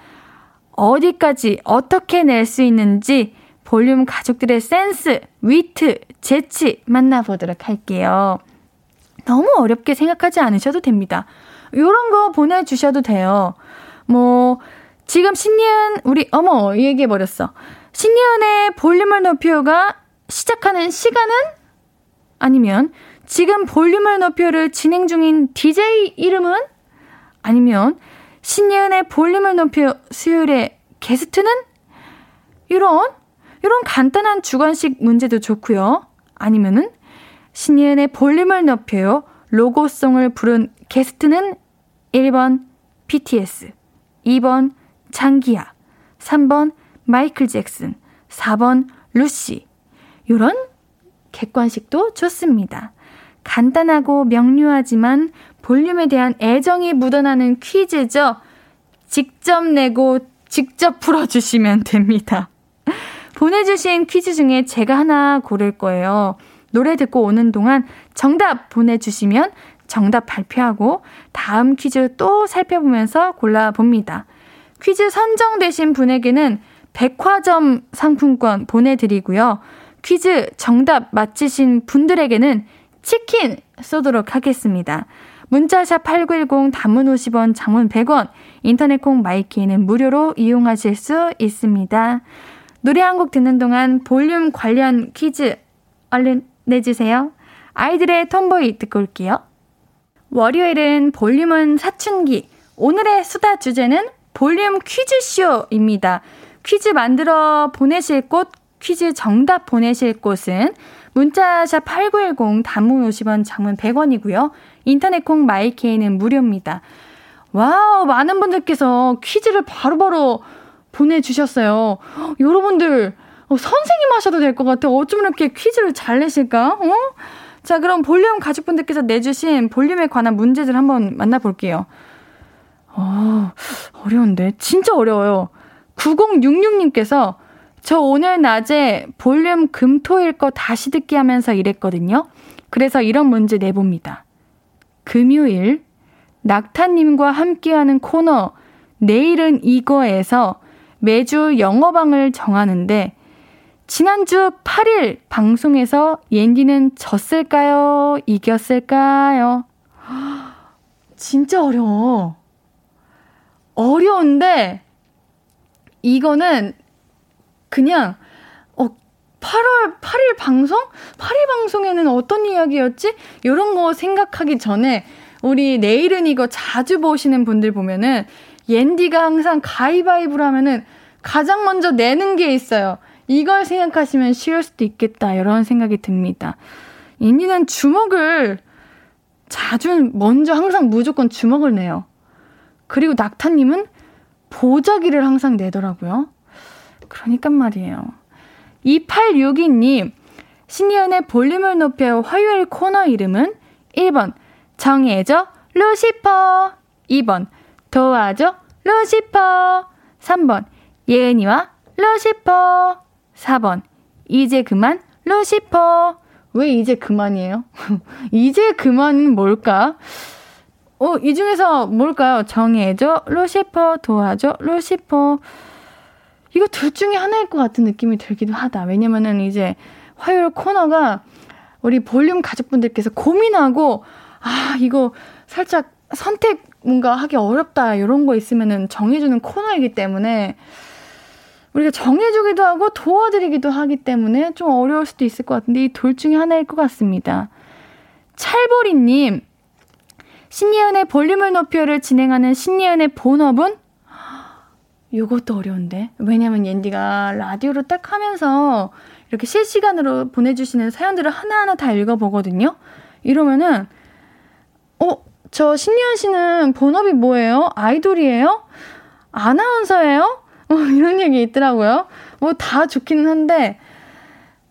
어디까지 어떻게 낼 수 있는지 볼륨 가족들의 센스, 위트, 재치 만나보도록 할게요. 너무 어렵게 생각하지 않으셔도 됩니다. 요런 거 보내주셔도 돼요. 뭐, 지금 신예은, 우리, 어머, 얘기해버렸어. 신예은의 볼륨을 높여가 시작하는 시간은? 아니면 지금 볼륨을 높여를 진행 중인 DJ 이름은? 아니면 신예은의 볼륨을 높여 수요일에 게스트는? 이런 이런 간단한 주관식 문제도 좋고요. 아니면은 신예은의 볼륨을 높여요. 로고송을 부른 게스트는 1번 BTS, 2번 장기야, 3번 마이클 잭슨, 4번 루시. 이런 객관식도 좋습니다. 간단하고 명료하지만 볼륨에 대한 애정이 묻어나는 퀴즈죠. 직접 내고 직접 풀어주시면 됩니다. 보내주신 퀴즈 중에 제가 하나 고를 거예요. 노래 듣고 오는 동안 정답 보내주시면 정답 발표하고 다음 퀴즈 또 살펴보면서 골라봅니다. 퀴즈 선정되신 분에게는 백화점 상품권 보내드리고요. 퀴즈 정답 맞히신 분들에게는 치킨 쏘도록 하겠습니다. 문자샵 8910 단문 50원, 장문 100원, 인터넷 콩 my K는 무료로 이용하실 수 있습니다. 노래 한 곡 듣는 동안 볼륨 관련 퀴즈 얼른 내주세요. 아이들의 TOMBOY 듣고 올게요. 월요일은 볼륨은 사춘기. 오늘의 수다 주제는 볼륨 퀴즈쇼입니다. 퀴즈 만들어 보내실 곳, 퀴즈 정답 보내실 곳은 문자샵 8910 단문 50원, 장문 100원이고요. 인터넷 콩 my K는 무료입니다. 와우, 많은 분들께서 퀴즈를 바로바로 보내주셨어요. 여러분들, 어, 선생님 하셔도 될 것 같아요. 어쩜 이렇게 퀴즈를 잘 내실까? 어? 자, 그럼 볼륨 가족분들께서 내주신 볼륨에 관한 문제들 한번 만나볼게요. 어, 어려운데. 진짜 어려워요. 9066님께서 저 오늘 낮에 볼륨 금토일 거 다시 듣기 하면서 일했거든요. 그래서 이런 문제 내봅니다. 금요일 낙타님과 함께하는 코너 내일은 이거에서 매주 영어방을 정하는데 지난주 8일 방송에서 옌디는 졌을까요? 이겼을까요? 진짜 어려워. 어려운데 이거는 그냥 어 8월 8일 방송? 8일 방송에는 어떤 이야기였지? 이런 거 생각하기 전에 우리 내일은 이거 자주 보시는 분들 보면은 옌디가 항상 가위바위보를 하면은 가장 먼저 내는 게 있어요. 이걸 생각하시면 쉬울 수도 있겠다. 이런 생각이 듭니다. 옌디는 주먹을 자주 먼저 항상 무조건 주먹을 내요. 그리고 낙타님은 보자기를 항상 내더라고요. 그러니까 말이에요. 2862님, 신이은의 볼륨을 높여 화요일 코너 이름은 1번, 정해줘, 루시퍼. 2번, 도와줘, 루시퍼. 3번, 예은이와 루시퍼. 4번, 이제 그만, 루시퍼. 왜 이제 그만이에요? 이제 그만은 뭘까? 어, 이 중에서 뭘까요? 정해줘, 루시퍼, 도와줘, 루시퍼. 이거 둘 중에 하나일 것 같은 느낌이 들기도 하다. 왜냐면은 이제 화요일 코너가 우리 볼륨 가족분들께서 고민하고, 아, 이거 살짝 선택 뭔가 하기 어렵다. 이런 거 있으면은 정해주는 코너이기 때문에 우리가 정해주기도 하고 도와드리기도 하기 때문에 좀 어려울 수도 있을 것 같은데 이 둘 중에 하나일 것 같습니다. 찰보리님, 신예은의 볼륨을 높여를 진행하는 신예은의 본업은 요것도 어려운데. 왜냐면 옌디가 라디오로 딱 하면서 이렇게 실시간으로 보내주시는 사연들을 하나하나 다 읽어보거든요. 이러면은, 어, 저 신예은 씨는 본업이 뭐예요? 아이돌이에요? 아나운서예요? 어, 이런 얘기 있더라고요. 뭐 다 좋기는 한데,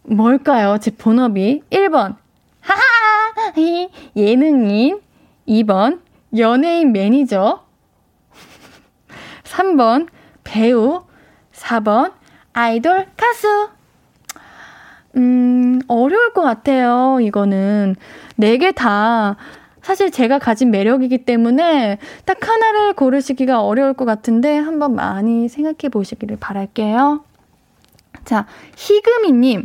뭘까요? 제 본업이. 1번, 하하! 예능인. 2번, 연예인 매니저. 3번, 배우. 4번, 아이돌 가수. 음, 어려울 것 같아요, 이거는. 네 개 다, 사실 제가 가진 매력이기 때문에 딱 하나를 고르시기가 어려울 것 같은데 한번 많이 생각해 보시기를 바랄게요. 자, 희금이님.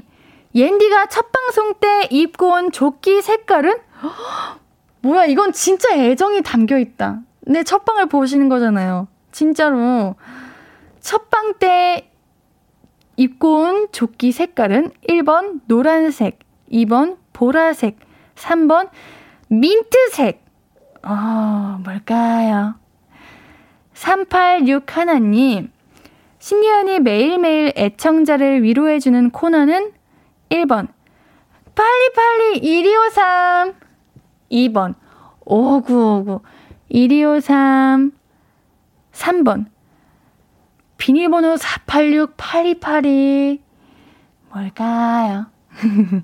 옌디가 첫 방송 때 입고 온 조끼 색깔은? 뭐야, 이건 진짜 애정이 담겨 있다. 내 첫방을 보시는 거잖아요. 진짜로. 첫방 때 입고 온 조끼 색깔은 1번 노란색, 2번 보라색, 3번 민트색. 어, 뭘까요? 386 하나님. 신예은이 매일매일 애청자를 위로해주는 코너는 1번. 빨리빨리 1253. 2번. 5959. 1253. 3번. 비밀번호 486-8282. 뭘까요?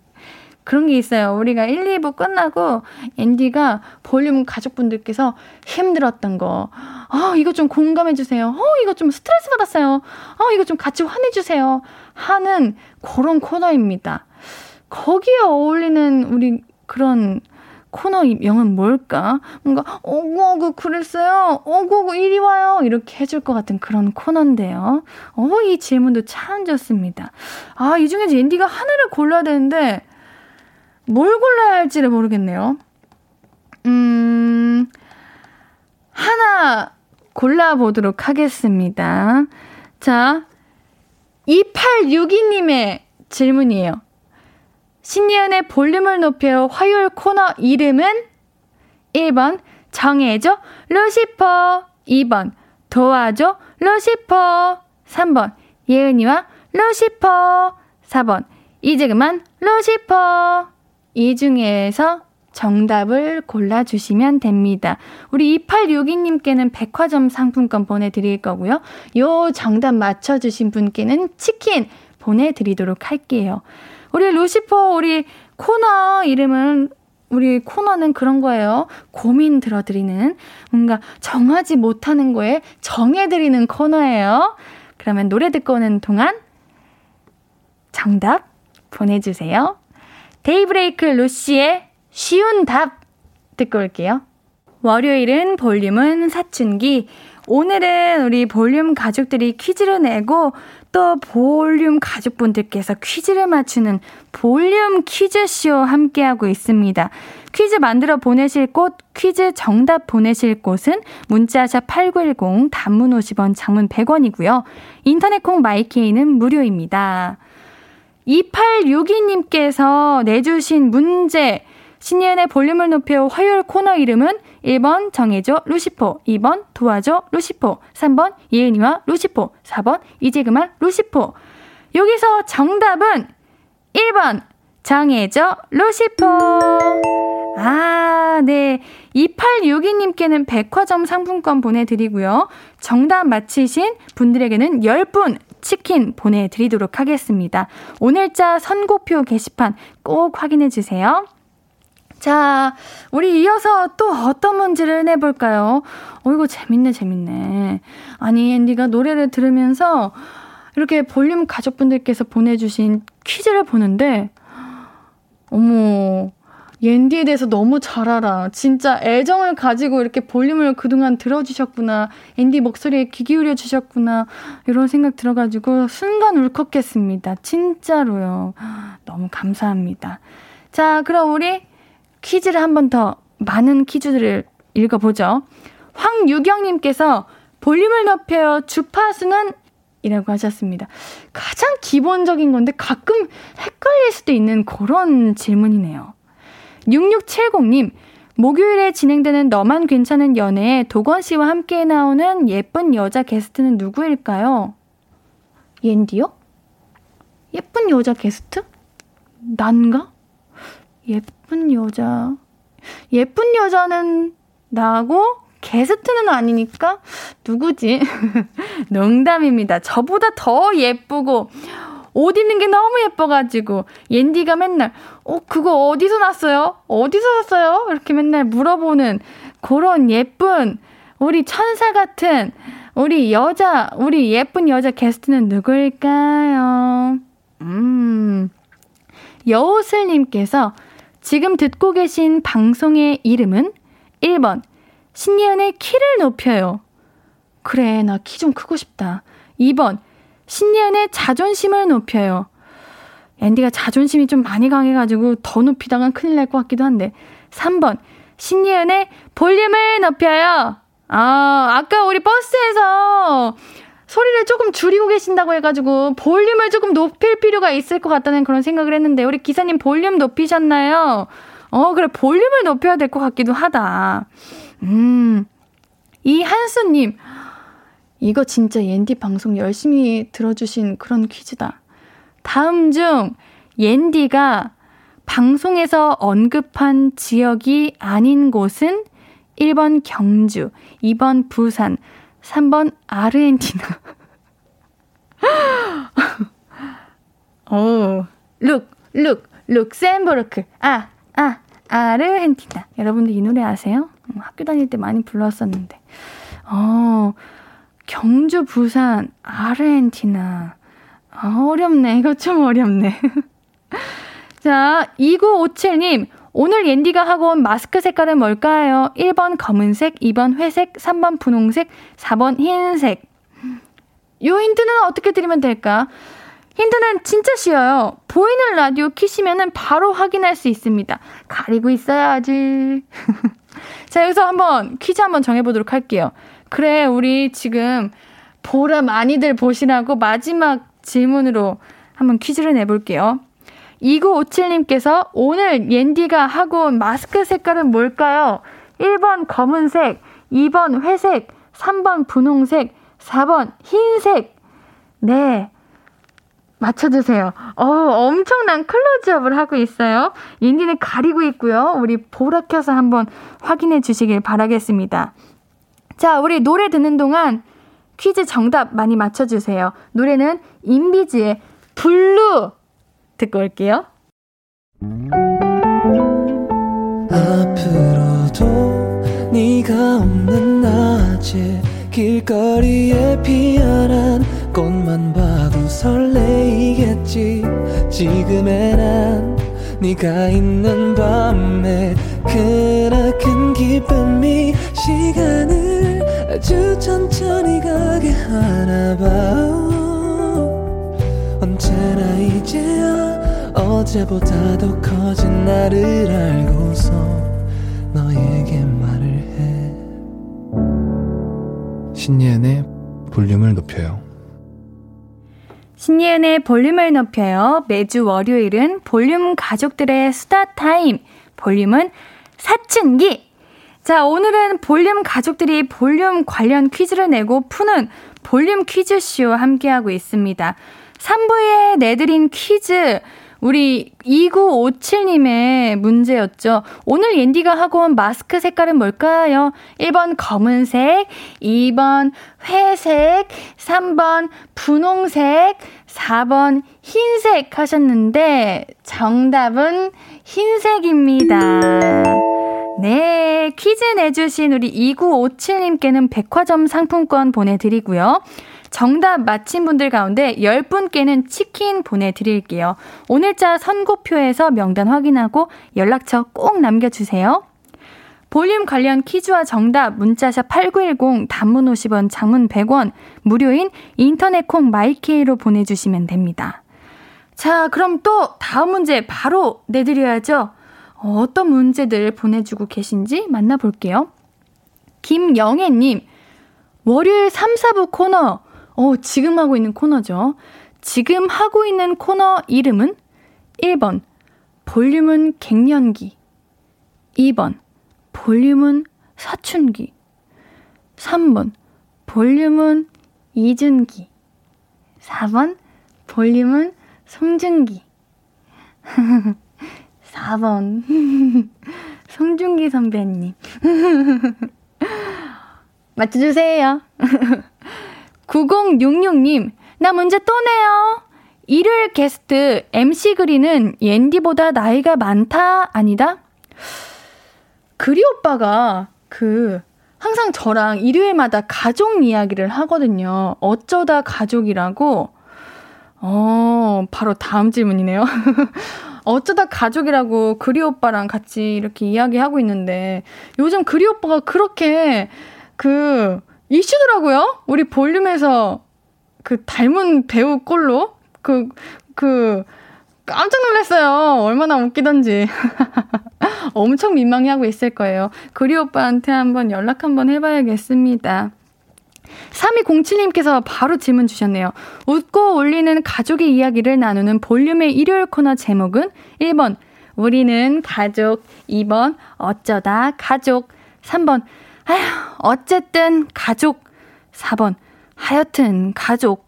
그런 게 있어요. 우리가 1, 2부 끝나고 앤디가 볼륨 가족분들께서 힘들었던 거, 어, 이거 좀 공감해주세요. 어, 이거 좀 스트레스 받았어요. 어, 이거 좀 같이 화내주세요. 하는 그런 코너입니다. 거기에 어울리는 우리 그런 코너 명은 뭘까? 뭔가, 어구어구, 그랬어요. 어구어구, 이리 와요. 이렇게 해줄 것 같은 그런 코너인데요. 어, 이 질문도 참 좋습니다. 아, 이 중에 앤디가 하나를 골라야 되는데, 뭘 골라야 할지를 모르겠네요. 음, 하나 골라보도록 하겠습니다. 자, 2862님의 질문이에요. 신예은의 볼륨을 높여 화요일 코너 이름은 1번 정해줘 루시퍼 2번 도와줘 루시퍼 3번 예은이와 루시퍼. 4번 이제 그만 루시퍼. 이 중에서 정답을 골라주시면 됩니다. 우리 2862님께는 백화점 상품권 보내드릴 거고요. 요 정답 맞춰주신 분께는 치킨 보내드리도록 할게요. 우리 루시퍼, 우리 코너 이름은 우리 코너는 그런 거예요. 고민 들어드리는 뭔가 정하지 못하는 거에 정해드리는 코너예요. 그러면 노래 듣고 오는 동안 정답 보내주세요. 데이브레이크 루시의 쉬운 답 듣고 올게요. 월요일은 볼륨은 사춘기. 오늘은 우리 볼륨 가족들이 퀴즈를 내고 또 볼륨 가족분들께서 퀴즈를 맞추는 볼륨 퀴즈쇼 함께하고 있습니다. 퀴즈 만들어 보내실 곳, 퀴즈 정답 보내실 곳은 문자샵 8910 단문 50원, 장문 100원이고요. 인터넷 콩 마이케이는 무료입니다. 2862님께서 내주신 문제 신예은의 볼륨을 높여 화요일 코너 이름은 1번 정해줘 루시포, 2번 도와줘 루시포, 3번 예은이와 루시포, 4번 이제 그만 루시포. 여기서 정답은 1번 정해줘 루시포. 아, 네. 2862님께는 백화점 상품권 보내드리고요. 정답 맞히신 분들에게는 10분 치킨 보내드리도록 하겠습니다. 오늘자 선고표 게시판 꼭 확인해주세요. 자, 우리 이어서 또 어떤 문제를 내볼까요? 어, 이거 재밌네, 재밌네. 아니, 앤디가 노래를 들으면서 이렇게 볼륨 가족분들께서 보내주신 퀴즈를 보는데, 어머, 옌디에 대해서 너무 잘 알아. 진짜 애정을 가지고 이렇게 볼륨을 그동안 들어주셨구나. 앤디 목소리에 귀 기울여 주셨구나. 이런 생각 들어가지고 순간 울컥했습니다. 진짜로요. 너무 감사합니다. 자, 그럼 우리 퀴즈를 한 번 더 많은 퀴즈들을 읽어보죠. 황유경님께서 볼륨을 높여요. 주파수는 이라고 하셨습니다. 가장 기본적인 건데 가끔 헷갈릴 수도 있는 그런 질문이네요. 6670님, 목요일에 진행되는 너만 괜찮은 연애에 도건 씨와 함께 나오는 예쁜 여자 게스트는 누구일까요? 옌디요? 예쁜 여자 게스트? 난가? 예쁜 여자. 예쁜 여자는 나고 게스트는 아니니까 누구지? 농담입니다. 저보다 더 예쁘고 옷 입는 게 너무 예뻐가지고 옌디가 맨날 어 그거 어디서 났어요? 어디서 샀어요? 이렇게 맨날 물어보는 그런 예쁜 우리 천사 같은 우리 여자 우리 예쁜 여자 게스트는 누구일까요? 음 여우슬님께서 지금 듣고 계신 방송의 이름은 1번 신예은의 키를 높여요. 그래, 나 키 좀 크고 싶다. 2번 신예은의 자존심을 높여요. 앤디가 자존심이 좀 많이 강해가지고 더 높이다간 큰일 날 것 같기도 한데. 3번 신예은의 볼륨을 높여요. 아, 아까 우리 버스에서 소리를 조금 줄이고 계신다고 해가지고 볼륨을 조금 높일 필요가 있을 것 같다는 그런 생각을 했는데 우리 기사님 볼륨 높이셨나요? 어, 그래, 볼륨을 높여야 될 것 같기도 하다. 음, 이 한수님, 이거 진짜 옌디 방송 열심히 들어주신 그런 퀴즈다. 다음 중 옌디가 방송에서 언급한 지역이 아닌 곳은 1번 경주, 2번 부산, 3번 아르헨티나. 오, 룩, 룩, 룩셈부르크. 아, 아, 아르헨티나. 여러분들 이 노래 아세요? 음, 학교 다닐 때 많이 불렀었는데. 어, 경주, 부산, 아르헨티나. 아, 어렵네. 이거 좀 어렵네. 자, 2957님. 오늘 옌디가 하고 온 마스크 색깔은 뭘까요? 1번 검은색, 2번 회색, 3번 분홍색, 4번 흰색. 요 힌트는 어떻게 드리면 될까? 힌트는 진짜 쉬워요. 보이는 라디오 키시면은 바로 확인할 수 있습니다. 가리고 있어야지. 자, 여기서 한번 퀴즈 한번 정해보도록 할게요. 그래, 우리 지금 보라 많이들 보시라고 마지막 질문으로 한번 퀴즈를 내볼게요. 2957님께서 오늘 옌디가 하고 온 마스크 색깔은 뭘까요? 1번 검은색, 2번 회색, 3번 분홍색, 4번 흰색. 네. 맞춰주세요. 어, 엄청난 클로즈업을 하고 있어요. 옌디는 가리고 있고요. 우리 보라 켜서 한번 확인해 주시길 바라겠습니다. 자, 우리 노래 듣는 동안 퀴즈 정답 많이 맞춰주세요. 노래는 인비즈의 Blue 듣고 올게요. 앞으로도 네가 없는 낮에 길거리에 피어난 꽃만 봐도 설레이겠지 지금의 난 네가 있는 밤에 그나큰 기쁨이 시간을 아주 천천히 가게 하나 봐 언제나 이제야 어제보다 더 커진 나를 알고서 너에게 말을 해 신예은의 볼륨을 높여요 신예은의 볼륨을 높여요. 매주 월요일은 볼륨 가족들의 수다 타임. 볼륨은 사춘기. 자, 오늘은 볼륨 가족들이 볼륨 관련 퀴즈를 내고 푸는 볼륨 퀴즈쇼 함께하고 있습니다. 3부에 내드린 퀴즈. 우리 2957님의 문제였죠. 오늘 옌디가 하고 온 마스크 색깔은 뭘까요? 1번 검은색, 2번 회색, 3번 분홍색, 4번 흰색 하셨는데 정답은 흰색입니다. 네, 퀴즈 내주신 우리 2957님께는 백화점 상품권 보내드리고요. 정답 맞힌 분들 가운데 10분께는 치킨 보내드릴게요. 오늘자 선곡표에서 명단 확인하고 연락처 꼭 남겨주세요. 볼륨 관련 퀴즈와 정답 문자샵 8910 단문 50원 장문 100원 무료인 인터넷 콩 My K로 보내주시면 됩니다. 자 그럼 또 다음 문제 바로 내드려야죠. 어떤 문제들 보내주고 계신지 만나볼게요. 김영애님 월요일 3, 4부 코너. 어, 지금 하고 있는 코너죠. 지금 하고 있는 코너 이름은 1번 볼륨은 갱년기. 2번 볼륨은 사춘기. 3번 볼륨은 이준기. 4번 볼륨은 송중기 4번 송중기 선배님 맞춰주세요 9066님, 나 문제 또 내요. 일요일 게스트 MC 그리는 옌디보다 나이가 많다, 아니다? 그리 오빠가 그, 항상 저랑 일요일마다 가족 이야기를 하거든요. 어쩌다 가족이라고. 어, 바로 다음 질문이네요. 어쩌다 가족이라고 그리 오빠랑 같이 이렇게 이야기하고 있는데, 요즘 그리 오빠가 그렇게 그, 이슈더라고요. 우리 볼륨에서 그 닮은 배우 꼴로 그, 그, 깜짝 놀랐어요. 얼마나 웃기던지. 엄청 민망해하고 있을 거예요. 그리 오빠한테 한번 연락 한번 해봐야겠습니다. 3207님께서 바로 질문 주셨네요. 웃고 울리는 가족의 이야기를 나누는 볼륨의 일요일 코너 제목은 1번, 우리는 가족, 2번, 어쩌다 가족, 3번, 아휴, 어쨌든 가족. 4번. 하여튼 가족.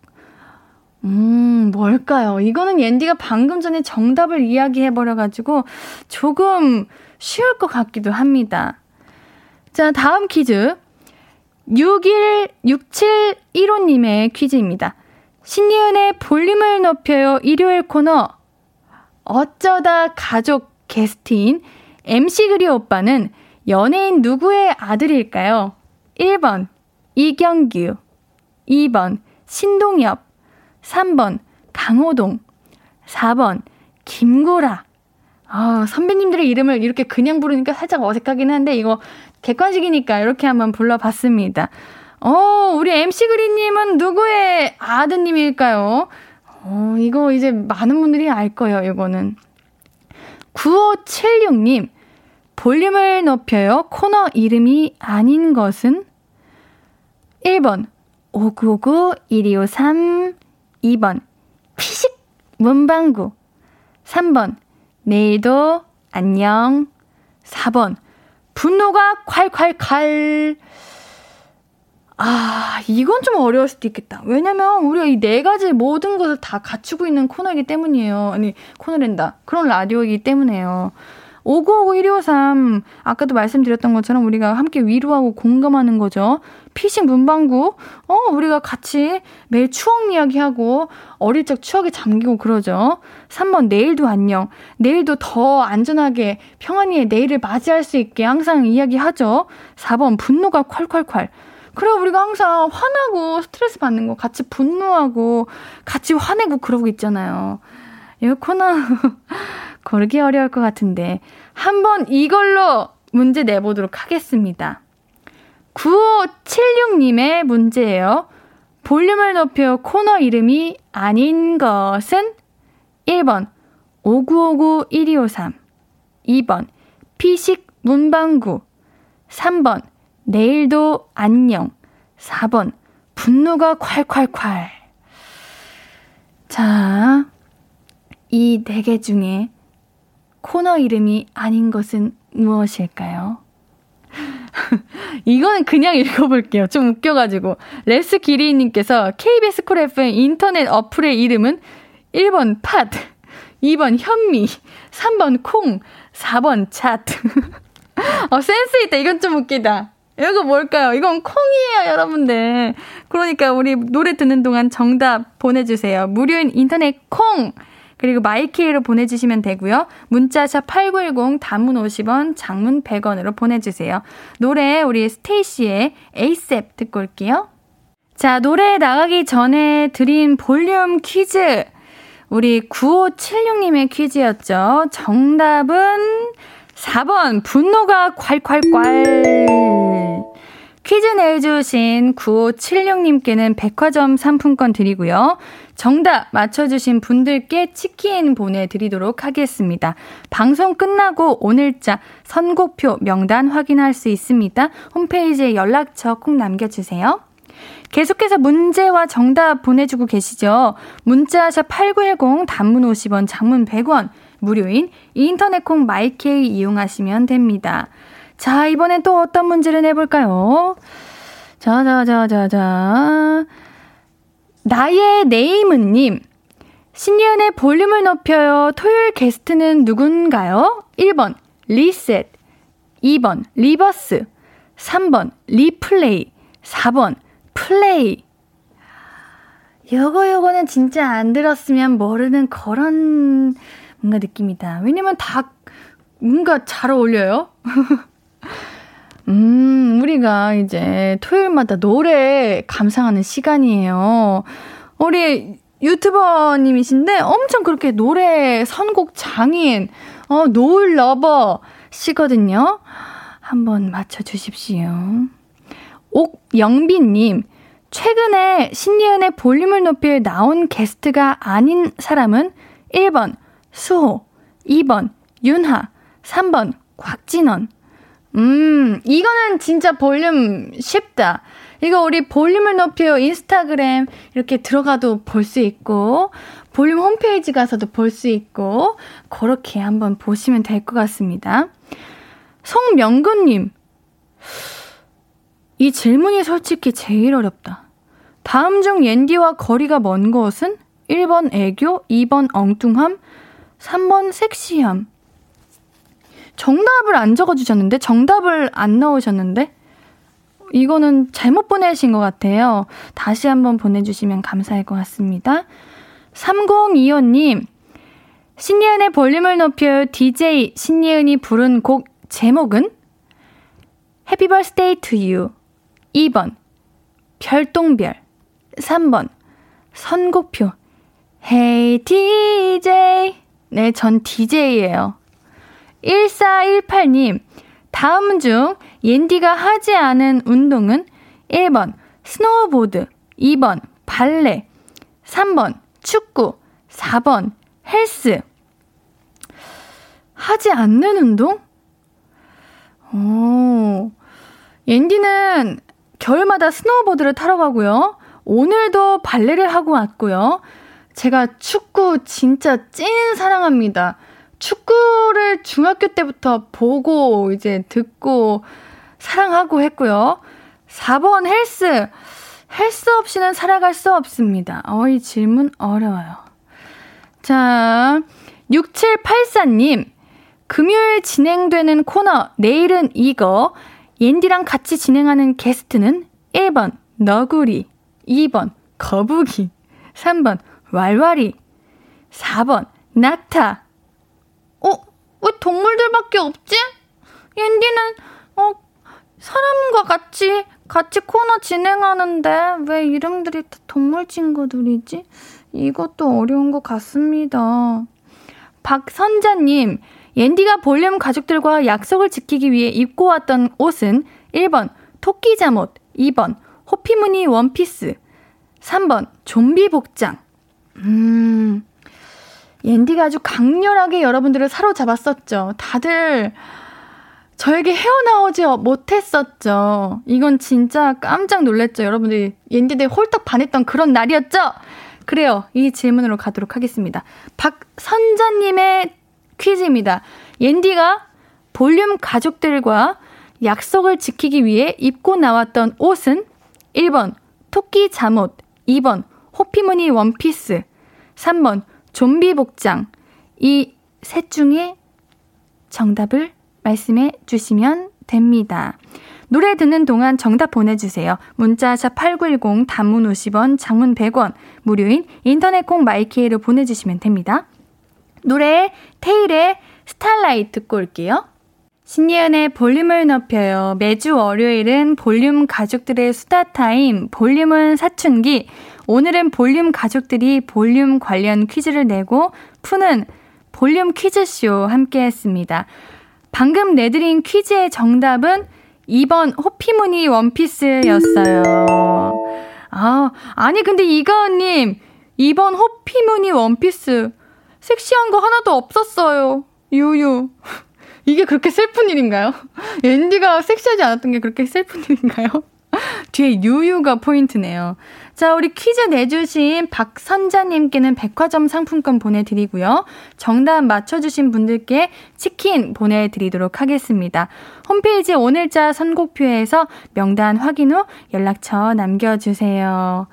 음, 뭘까요? 이거는 옌디가 방금 전에 정답을 이야기해버려가지고 조금 쉬울 것 같기도 합니다. 자, 다음 퀴즈. 616715님의 퀴즈입니다. 신예은의 볼륨을 높여요 일요일 코너. 어쩌다 가족 게스트인 MC 그리 오빠는 연예인 누구의 아들일까요? 1번 이경규 2번 신동엽 3번 강호동 4번 김구라 아, 선배님들의 이름을 이렇게 그냥 부르니까 살짝 어색하긴 한데 이거 객관식이니까 이렇게 한번 불러봤습니다. 어, 우리 MC 그리님은 누구의 아드님일까요? 어, 이거 이제 많은 분들이 알 거예요, 이거는. 9576님, 볼륨을 높여요. 코너 이름이 아닌 것은 1번 5959-1253 2번 피식 문방구 3번 내일도 안녕 4번 분노가 콸콸콸 아, 이건 좀 어려울 수도 있겠다. 왜냐면 우리가 이 네 가지 모든 것을 다 갖추고 있는 코너이기 때문이에요. 아니, 코너랜다. 그런 라디오이기 때문에요. 5959-1253, 아까도 말씀드렸던 것처럼 우리가 함께 위로하고 공감하는 거죠. 피싱 문방구, 어, 우리가 같이 매일 추억 이야기하고 어릴 적 추억에 잠기고 그러죠. 3번, 내일도 안녕. 내일도 더 안전하게 평안히 내일을 맞이할 수 있게 항상 이야기하죠. 4번, 분노가 콸콸콸. 그래, 우리가 항상 화나고 스트레스 받는 거 같이 분노하고 같이 화내고 그러고 있잖아요. 이 코너 고르기 어려울 것 같은데 한번 이걸로 문제 내보도록 하겠습니다. 9576님의 문제예요. 볼륨을 높여 코너 이름이 아닌 것은 1번 5959-1253 2번 피식 문방구 3번 내일도 안녕 4번 분노가 콸콸콸 자, 이 네 개 중에 코너 이름이 아닌 것은 무엇일까요? 이거는 그냥 읽어볼게요. 좀 웃겨가지고. 레스 기리님께서 KBS 쿨 FM 인터넷 어플의 이름은 1번 팥, 2번 현미, 3번 콩, 4번 차트. 어, 센스 있다. 이건 좀 웃기다. 이거 뭘까요? 이건 콩이에요, 여러분들. 그러니까 우리 노래 듣는 동안 정답 보내주세요. 무료인 인터넷 콩! 그리고 My K로 보내주시면 되고요. 문자샵 8910 단문 50원, 장문 100원으로 보내주세요. 노래 우리 스테이시의 에이셉 듣고 올게요. 자, 노래 나가기 전에 드린 볼륨 퀴즈. 우리 9576님의 퀴즈였죠. 정답은 4번, 분노가 콸콸콸. 퀴즈 내주신 9576님께는 백화점 상품권 드리고요. 정답 맞춰주신 분들께 치킨 보내드리도록 하겠습니다. 방송 끝나고 오늘자 선곡표 명단 확인할 수 있습니다. 홈페이지에 연락처 꼭 남겨주세요. 계속해서 문제와 정답 보내주고 계시죠? 문자샵 8910 단문 50원, 장문 100원, 무료인 인터넷 콩 마이케이 이용하시면 됩니다. 자, 이번엔 또 어떤 문제를 내볼까요? 자, 자, 자, 자, 자. 나의 네임은님. 신예은의 볼륨을 높여요. 토요일 게스트는 누군가요? 1번, 리셋. 2번, Reverse. 3번, 리플레이. 4번, 플레이. 요거, 요거는 진짜 안 들었으면 모르는 그런 뭔가 느낌이다. 왜냐면 다 뭔가 잘 어울려요. 음, 우리가 이제 토요일마다 노래 감상하는 시간이에요. 우리 유튜버님이신데 엄청 그렇게 노래 선곡 장인, 어, 노을 lover시거든요. 한번 맞춰주십시오. 옥영빈님, 최근에 신예은의 볼륨을 높여 나온 게스트가 아닌 사람은 1번 수호, 2번 윤하, 3번 곽진언. 음, 이거는 진짜 볼륨 쉽다. 이거 우리 볼륨을 높여 인스타그램 이렇게 들어가도 볼 수 있고, 볼륨 홈페이지 가서도 볼 수 있고, 그렇게 한번 보시면 될 것 같습니다. 송명근님, 이 질문이 솔직히 제일 어렵다. 다음 중 옌디와 거리가 먼 것은 1번 애교, 2번 엉뚱함, 3번 섹시함. 정답을 안 적어주셨는데? 정답을 안 넣으셨는데? 이거는 잘못 보내신 것 같아요. 다시 한번 보내주시면 감사할 것 같습니다. 3025님, 신예은의 볼륨을 높여 DJ 신예은이 부른 곡 제목은 Happy Birthday to You 2번 별똥별 3번 선곡표 Hey DJ 네, 전 DJ예요. 1418님, 다음 중 옌디가 하지 않은 운동은 1번 스노우보드, 2번 발레, 3번 축구, 4번 헬스. 하지 않는 운동? 오, 옌디는 겨울마다 스노우보드를 타러 가고요. 오늘도 발레를 하고 왔고요. 제가 축구 진짜 찐 사랑합니다. 축구를 중학교 때부터 보고 이제 듣고 사랑하고 했고요. 4번 헬스. 헬스 없이는 살아갈 수 없습니다. 어, 이 질문 어려워요. 자, 6784님. 금요일 진행되는 코너, 내일은 이거. 옌디랑 같이 진행하는 게스트는 1번, 너구리. 2번, 거북이. 3번, 왈왈이. 4번, 낙타. 어, 왜 동물들밖에 없지? 옌디는, 어, 사람과 같이, 같이 코너 진행하는데, 왜 이름들이 다 동물 친구들이지? 이것도 어려운 것 같습니다. 박선자님, 옌디가 볼륨 가족들과 약속을 지키기 위해 입고 왔던 옷은 1번, 토끼 잠옷, 2번, 호피무늬 원피스, 3번, 좀비 복장. 음, 옌디가 아주 강렬하게 여러분들을 사로잡았었죠. 다들 저에게 헤어나오지 못했었죠. 이건 진짜 깜짝 놀랐죠. 여러분들이 옌디들 홀딱 반했던 그런 날이었죠? 그래요. 이 질문으로 가도록 하겠습니다. 박선자님의 퀴즈입니다. 옌디가 볼륨 가족들과 약속을 지키기 위해 입고 나왔던 옷은 1번 토끼 잠옷, 2번 호피무늬 원피스, 3번 좀비 복장. 이 셋 중에 정답을 말씀해 주시면 됩니다. 노래 듣는 동안 정답 보내주세요. 문자샵 8910 단문 50원, 장문 100원, 무료인 인터넷 콩 My K로 보내주시면 됩니다. 노래 태일의 Starlight 듣고 올게요. 신예은의 볼륨을 높여요. 매주 월요일은 볼륨 가족들의 수다 타임, 볼륨은 사춘기. 오늘은 볼륨 가족들이 볼륨 관련 퀴즈를 내고 푸는 볼륨 퀴즈쇼 함께 했습니다. 방금 내드린 퀴즈의 정답은 2번 호피무늬 원피스였어요. 아, 아니, 근데 이가은님, 2번 호피무늬 원피스. 섹시한 거 하나도 없었어요. 유유. 이게 그렇게 슬픈 일인가요? 앤디가 섹시하지 않았던 게 그렇게 슬픈 일인가요? 뒤에 유유가 포인트네요. 자, 우리 퀴즈 내주신 박선자님께는 백화점 상품권 보내드리고요. 정답 맞춰주신 분들께 치킨 보내드리도록 하겠습니다. 홈페이지 오늘자 선곡표에서 명단 확인 후 연락처 남겨주세요.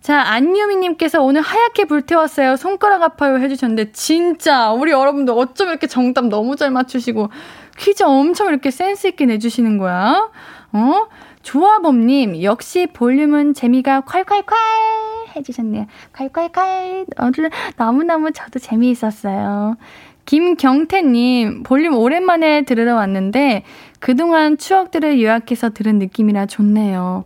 자, 안유미님께서 오늘 하얗게 불태웠어요. 손가락 아파요 해주셨는데, 진짜, 우리 여러분들 어쩜 이렇게 정답 너무 잘 맞추시고, 퀴즈 엄청 이렇게 센스있게 내주시는 거야? 어? 조아범님, 역시 볼륨은 재미가 콸콸콸 해주셨네요. 콸콸콸. 오늘 너무너무 저도 재미있었어요. 김경태님, 볼륨 오랜만에 들으러 왔는데, 그동안 추억들을 요약해서 들은 느낌이라 좋네요.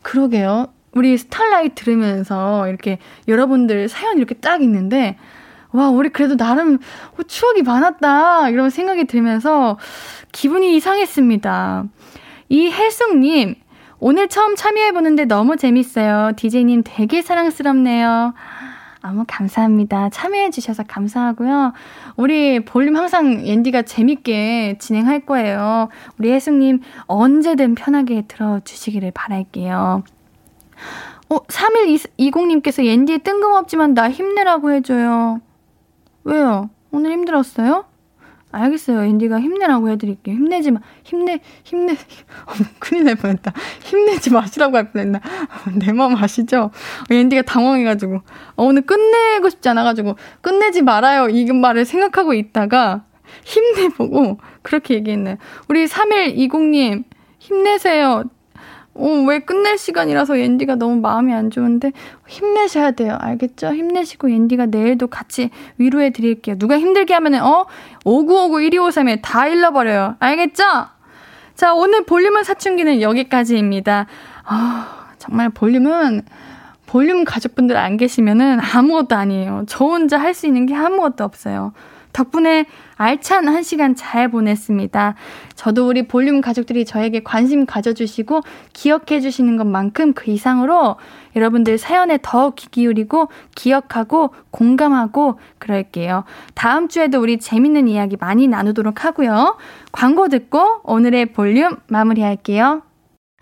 그러게요. 우리 스타라이트 들으면서 이렇게 여러분들 사연 이렇게 딱 있는데, 와, 우리 그래도 나름 추억이 많았다. 이런 생각이 들면서 기분이 이상했습니다. 이혜숙님, 오늘 처음 참여해보는데 너무 재밌어요. 디제이님 되게 사랑스럽네요. 너무 감사합니다. 참여해주셔서 감사하고요. 우리 볼륨 항상 옌디가 재밌게 진행할 거예요. 우리 혜숙님 언제든 편하게 들어주시기를 바랄게요. 어, 3120님께서 옌디의 뜬금없지만 나 힘내라고 해줘요. 왜요? 오늘 힘들었어요? 알겠어요. 인디가 힘내라고 해드릴게요. 힘내지 마. 힘내, 힘내. 어, 큰일 날 뻔했다. 힘내지 마시라고 할 뻔했나. 내 마음 아시죠? 인디가 당황해가지고. 어, 오늘 끝내고 싶지 않아가지고. 끝내지 말아요. 이 말을 생각하고 있다가 힘내보고 그렇게 얘기했네요. 우리 3120님, 힘내세요. 어, 왜 끝낼 시간이라서 옌디가 너무 마음이 안 좋은데 힘내셔야 돼요. 알겠죠? 힘내시고 옌디가 내일도 같이 위로해 드릴게요. 누가 힘들게 하면은 어? 5959 1253에 다 잃어버려요. 알겠죠? 자, 오늘 볼륨은 사춘기는 여기까지입니다. 아, 정말 볼륨은 볼륨 가족분들 안 계시면은 아무것도 아니에요. 저 혼자 할 수 있는 게 아무것도 없어요. 덕분에 알찬 한 시간 잘 보냈습니다. 저도 우리 볼륨 가족들이 저에게 관심 가져주시고 기억해 주시는 것만큼 그 이상으로 여러분들 사연에 더 귀 기울이고 기억하고 공감하고 그럴게요. 다음 주에도 우리 재밌는 이야기 많이 나누도록 하고요. 광고 듣고 오늘의 볼륨 마무리할게요.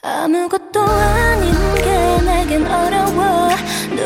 아무것도 아닌 게 내겐 어려워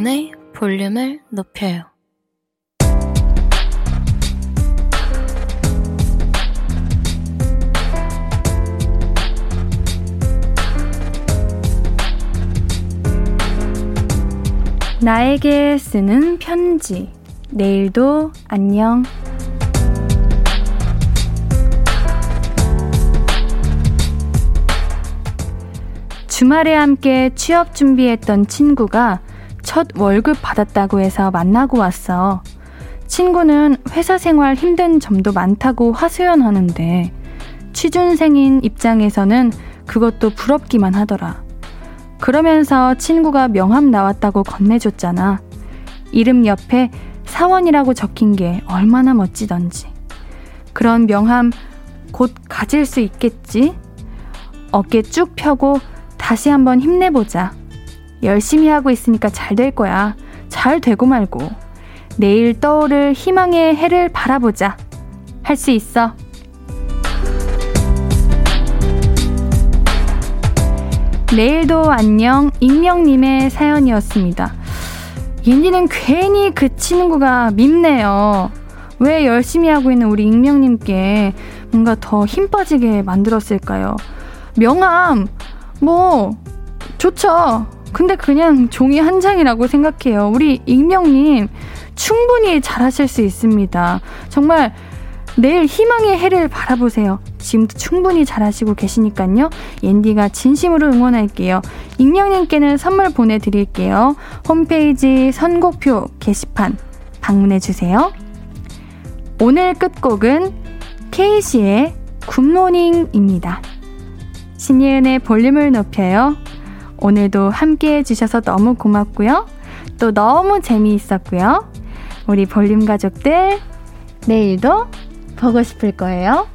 신예은의 볼륨을 높여요 나에게 쓰는 편지. 내일도 안녕. 주말에 함께 취업 준비했던 친구가 첫 월급 받았다고 해서 만나고 왔어. 친구는 회사 생활 힘든 점도 많다고 하소연하는데, 취준생인 입장에서는 그것도 부럽기만 하더라. 그러면서 친구가 명함 나왔다고 건네줬잖아. 이름 옆에 사원이라고 적힌 게 얼마나 멋지던지. 그런 명함 곧 가질 수 있겠지? 어깨 쭉 펴고 다시 한번 힘내보자. 열심히 하고 있으니까 잘 될 거야. 잘 되고 말고. 내일 떠오를 희망의 해를 바라보자. 할 수 있어. 내일도 안녕 익명님의 사연이었습니다. 옌디는 괜히 그 친구가 밉네요. 왜 열심히 하고 있는 우리 익명님께 뭔가 더 힘 빠지게 만들었을까요? 명함, 뭐, 좋죠. 근데 그냥 종이 한 장이라고 생각해요. 우리 익명님 충분히 잘하실 수 있습니다. 정말 내일 희망의 해를 바라보세요. 지금도 충분히 잘하시고 계시니까요. 옌디가 진심으로 응원할게요. 익명님께는 선물 보내드릴게요. 홈페이지 선곡표 게시판 방문해주세요. 오늘 끝곡은 케이시의 Good Morning입니다. 신예은의 볼륨을 높여요. 오늘도 함께 해주셔서 너무 고맙고요. 또 너무 재미있었고요. 우리 볼륨 가족들, 내일도 보고 싶을 거예요.